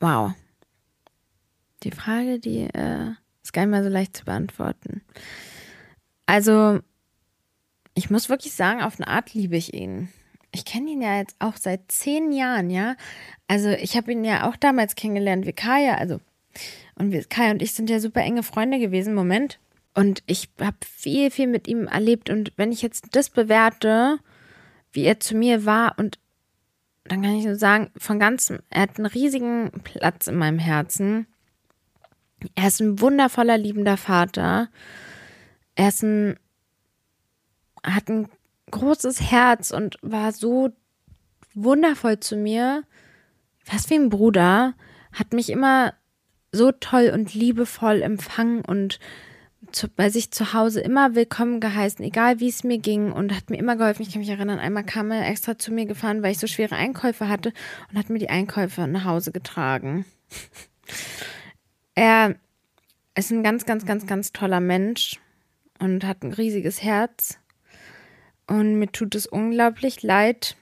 Wow. Die Frage, die äh, ist gar nicht mal so leicht zu beantworten. Also, ich muss wirklich sagen, auf eine Art liebe ich ihn. Ich kenne ihn ja jetzt auch seit zehn Jahren, ja. Also, ich habe ihn ja auch damals kennengelernt, wie Kaya, also, und Kaya und ich sind ja super enge Freunde gewesen, Moment. Und ich habe viel, viel mit ihm erlebt. Und wenn ich jetzt das bewerte, wie er zu mir war, und dann kann ich nur sagen, von ganzem, er hat einen riesigen Platz in meinem Herzen. Er ist ein wundervoller, liebender Vater. Er ist ein, hat ein großes Herz und war so wundervoll zu mir. Fast wie ein Bruder. Hat mich immer so toll und liebevoll empfangen und zu, bei sich zu Hause immer willkommen geheißen, egal wie es mir ging und hat mir immer geholfen. Ich kann mich erinnern, einmal kam er extra zu mir gefahren, weil ich so schwere Einkäufe hatte und hat mir die Einkäufe nach Hause getragen. er ist ein ganz, ganz, ganz, ganz toller Mensch und hat ein riesiges Herz. Und mir tut es unglaublich leid,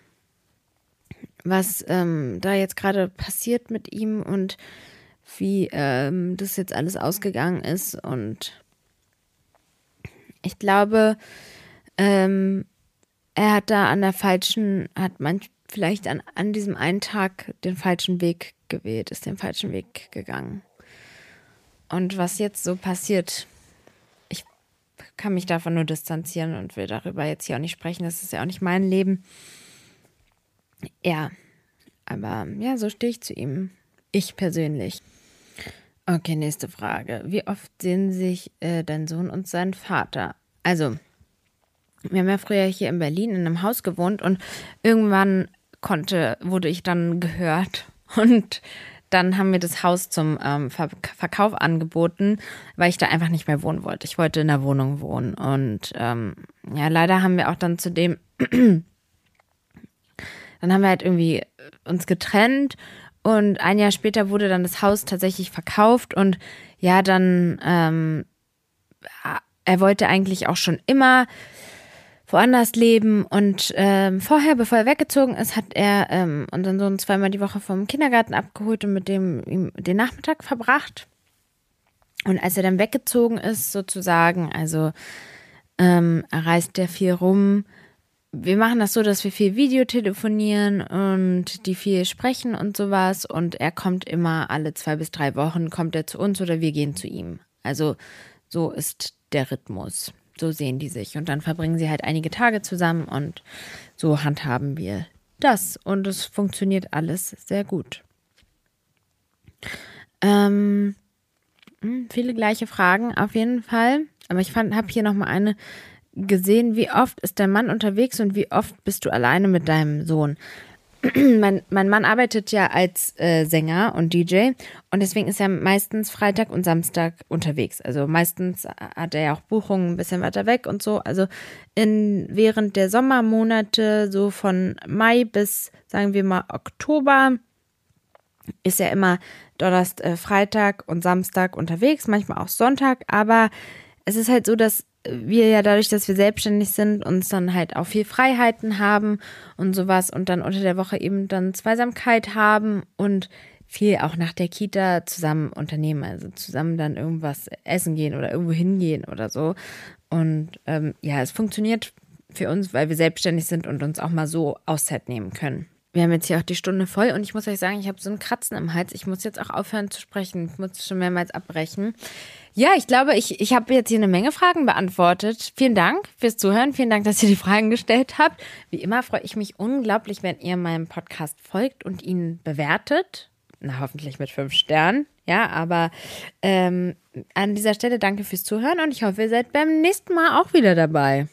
was ähm, da jetzt gerade passiert mit ihm und wie ähm, das jetzt alles ausgegangen ist. Und ich glaube, ähm, er hat da an der falschen, hat manch, vielleicht an, an diesem einen Tag den falschen Weg gewählt, ist den falschen Weg gegangen. Und was jetzt so passiert, ich kann mich davon nur distanzieren und will darüber jetzt hier auch nicht sprechen. Das ist ja auch nicht mein Leben. Ja, aber ja, so stehe ich zu ihm. Ich persönlich. Okay, nächste Frage. Wie oft sehen sich äh, dein Sohn und sein Vater? Also, wir haben ja früher hier in Berlin in einem Haus gewohnt und irgendwann konnte, wurde ich dann gehört und dann haben wir das Haus zum ähm, Ver Verkauf angeboten, weil ich da einfach nicht mehr wohnen wollte. Ich wollte in der Wohnung wohnen und ähm, ja, leider haben wir auch dann zudem, dann haben wir halt irgendwie uns getrennt und ein Jahr später wurde dann das Haus tatsächlich verkauft und ja, dann, ähm, er wollte eigentlich auch schon immer woanders leben und ähm, vorher, bevor er weggezogen ist, hat er ähm, unseren Sohn zweimal die Woche vom Kindergarten abgeholt und mit dem ihm den Nachmittag verbracht. Und als er dann weggezogen ist, sozusagen, also ähm, reist er viel rum, wir machen das so, dass wir viel Videotelefonieren und die viel sprechen und sowas. Und er kommt immer alle zwei bis drei Wochen, kommt er zu uns oder wir gehen zu ihm. Also so ist der Rhythmus. So sehen die sich. Und dann verbringen sie halt einige Tage zusammen und so handhaben wir das. Und es funktioniert alles sehr gut. Ähm, hm, viele gleiche Fragen auf jeden Fall. Aber ich habe hier nochmal eine gesehen, wie oft ist dein Mann unterwegs und wie oft bist du alleine mit deinem Sohn. mein, mein Mann arbeitet ja als äh, Sänger und DJ und deswegen ist er meistens Freitag und Samstag unterwegs. Also meistens hat er ja auch Buchungen ein bisschen weiter weg und so. Also in, während der Sommermonate, so von Mai bis, sagen wir mal, Oktober, ist er immer Donnerstag, äh, Freitag und Samstag unterwegs, manchmal auch Sonntag, aber es ist halt so, dass wir ja dadurch, dass wir selbstständig sind, uns dann halt auch viel Freiheiten haben und sowas und dann unter der Woche eben dann Zweisamkeit haben und viel auch nach der Kita zusammen unternehmen, also zusammen dann irgendwas essen gehen oder irgendwo hingehen oder so. Und ähm, ja, es funktioniert für uns, weil wir selbstständig sind und uns auch mal so Auszeit nehmen können. Wir haben jetzt hier auch die Stunde voll und ich muss euch sagen, ich habe so ein Kratzen im Hals. Ich muss jetzt auch aufhören zu sprechen. Ich muss schon mehrmals abbrechen. Ja, ich glaube, ich, ich habe jetzt hier eine Menge Fragen beantwortet. Vielen Dank fürs Zuhören. Vielen Dank, dass ihr die Fragen gestellt habt. Wie immer freue ich mich unglaublich, wenn ihr meinem Podcast folgt und ihn bewertet. Na, hoffentlich mit fünf Sternen. Ja, aber ähm, an dieser Stelle danke fürs Zuhören und ich hoffe, ihr seid beim nächsten Mal auch wieder dabei.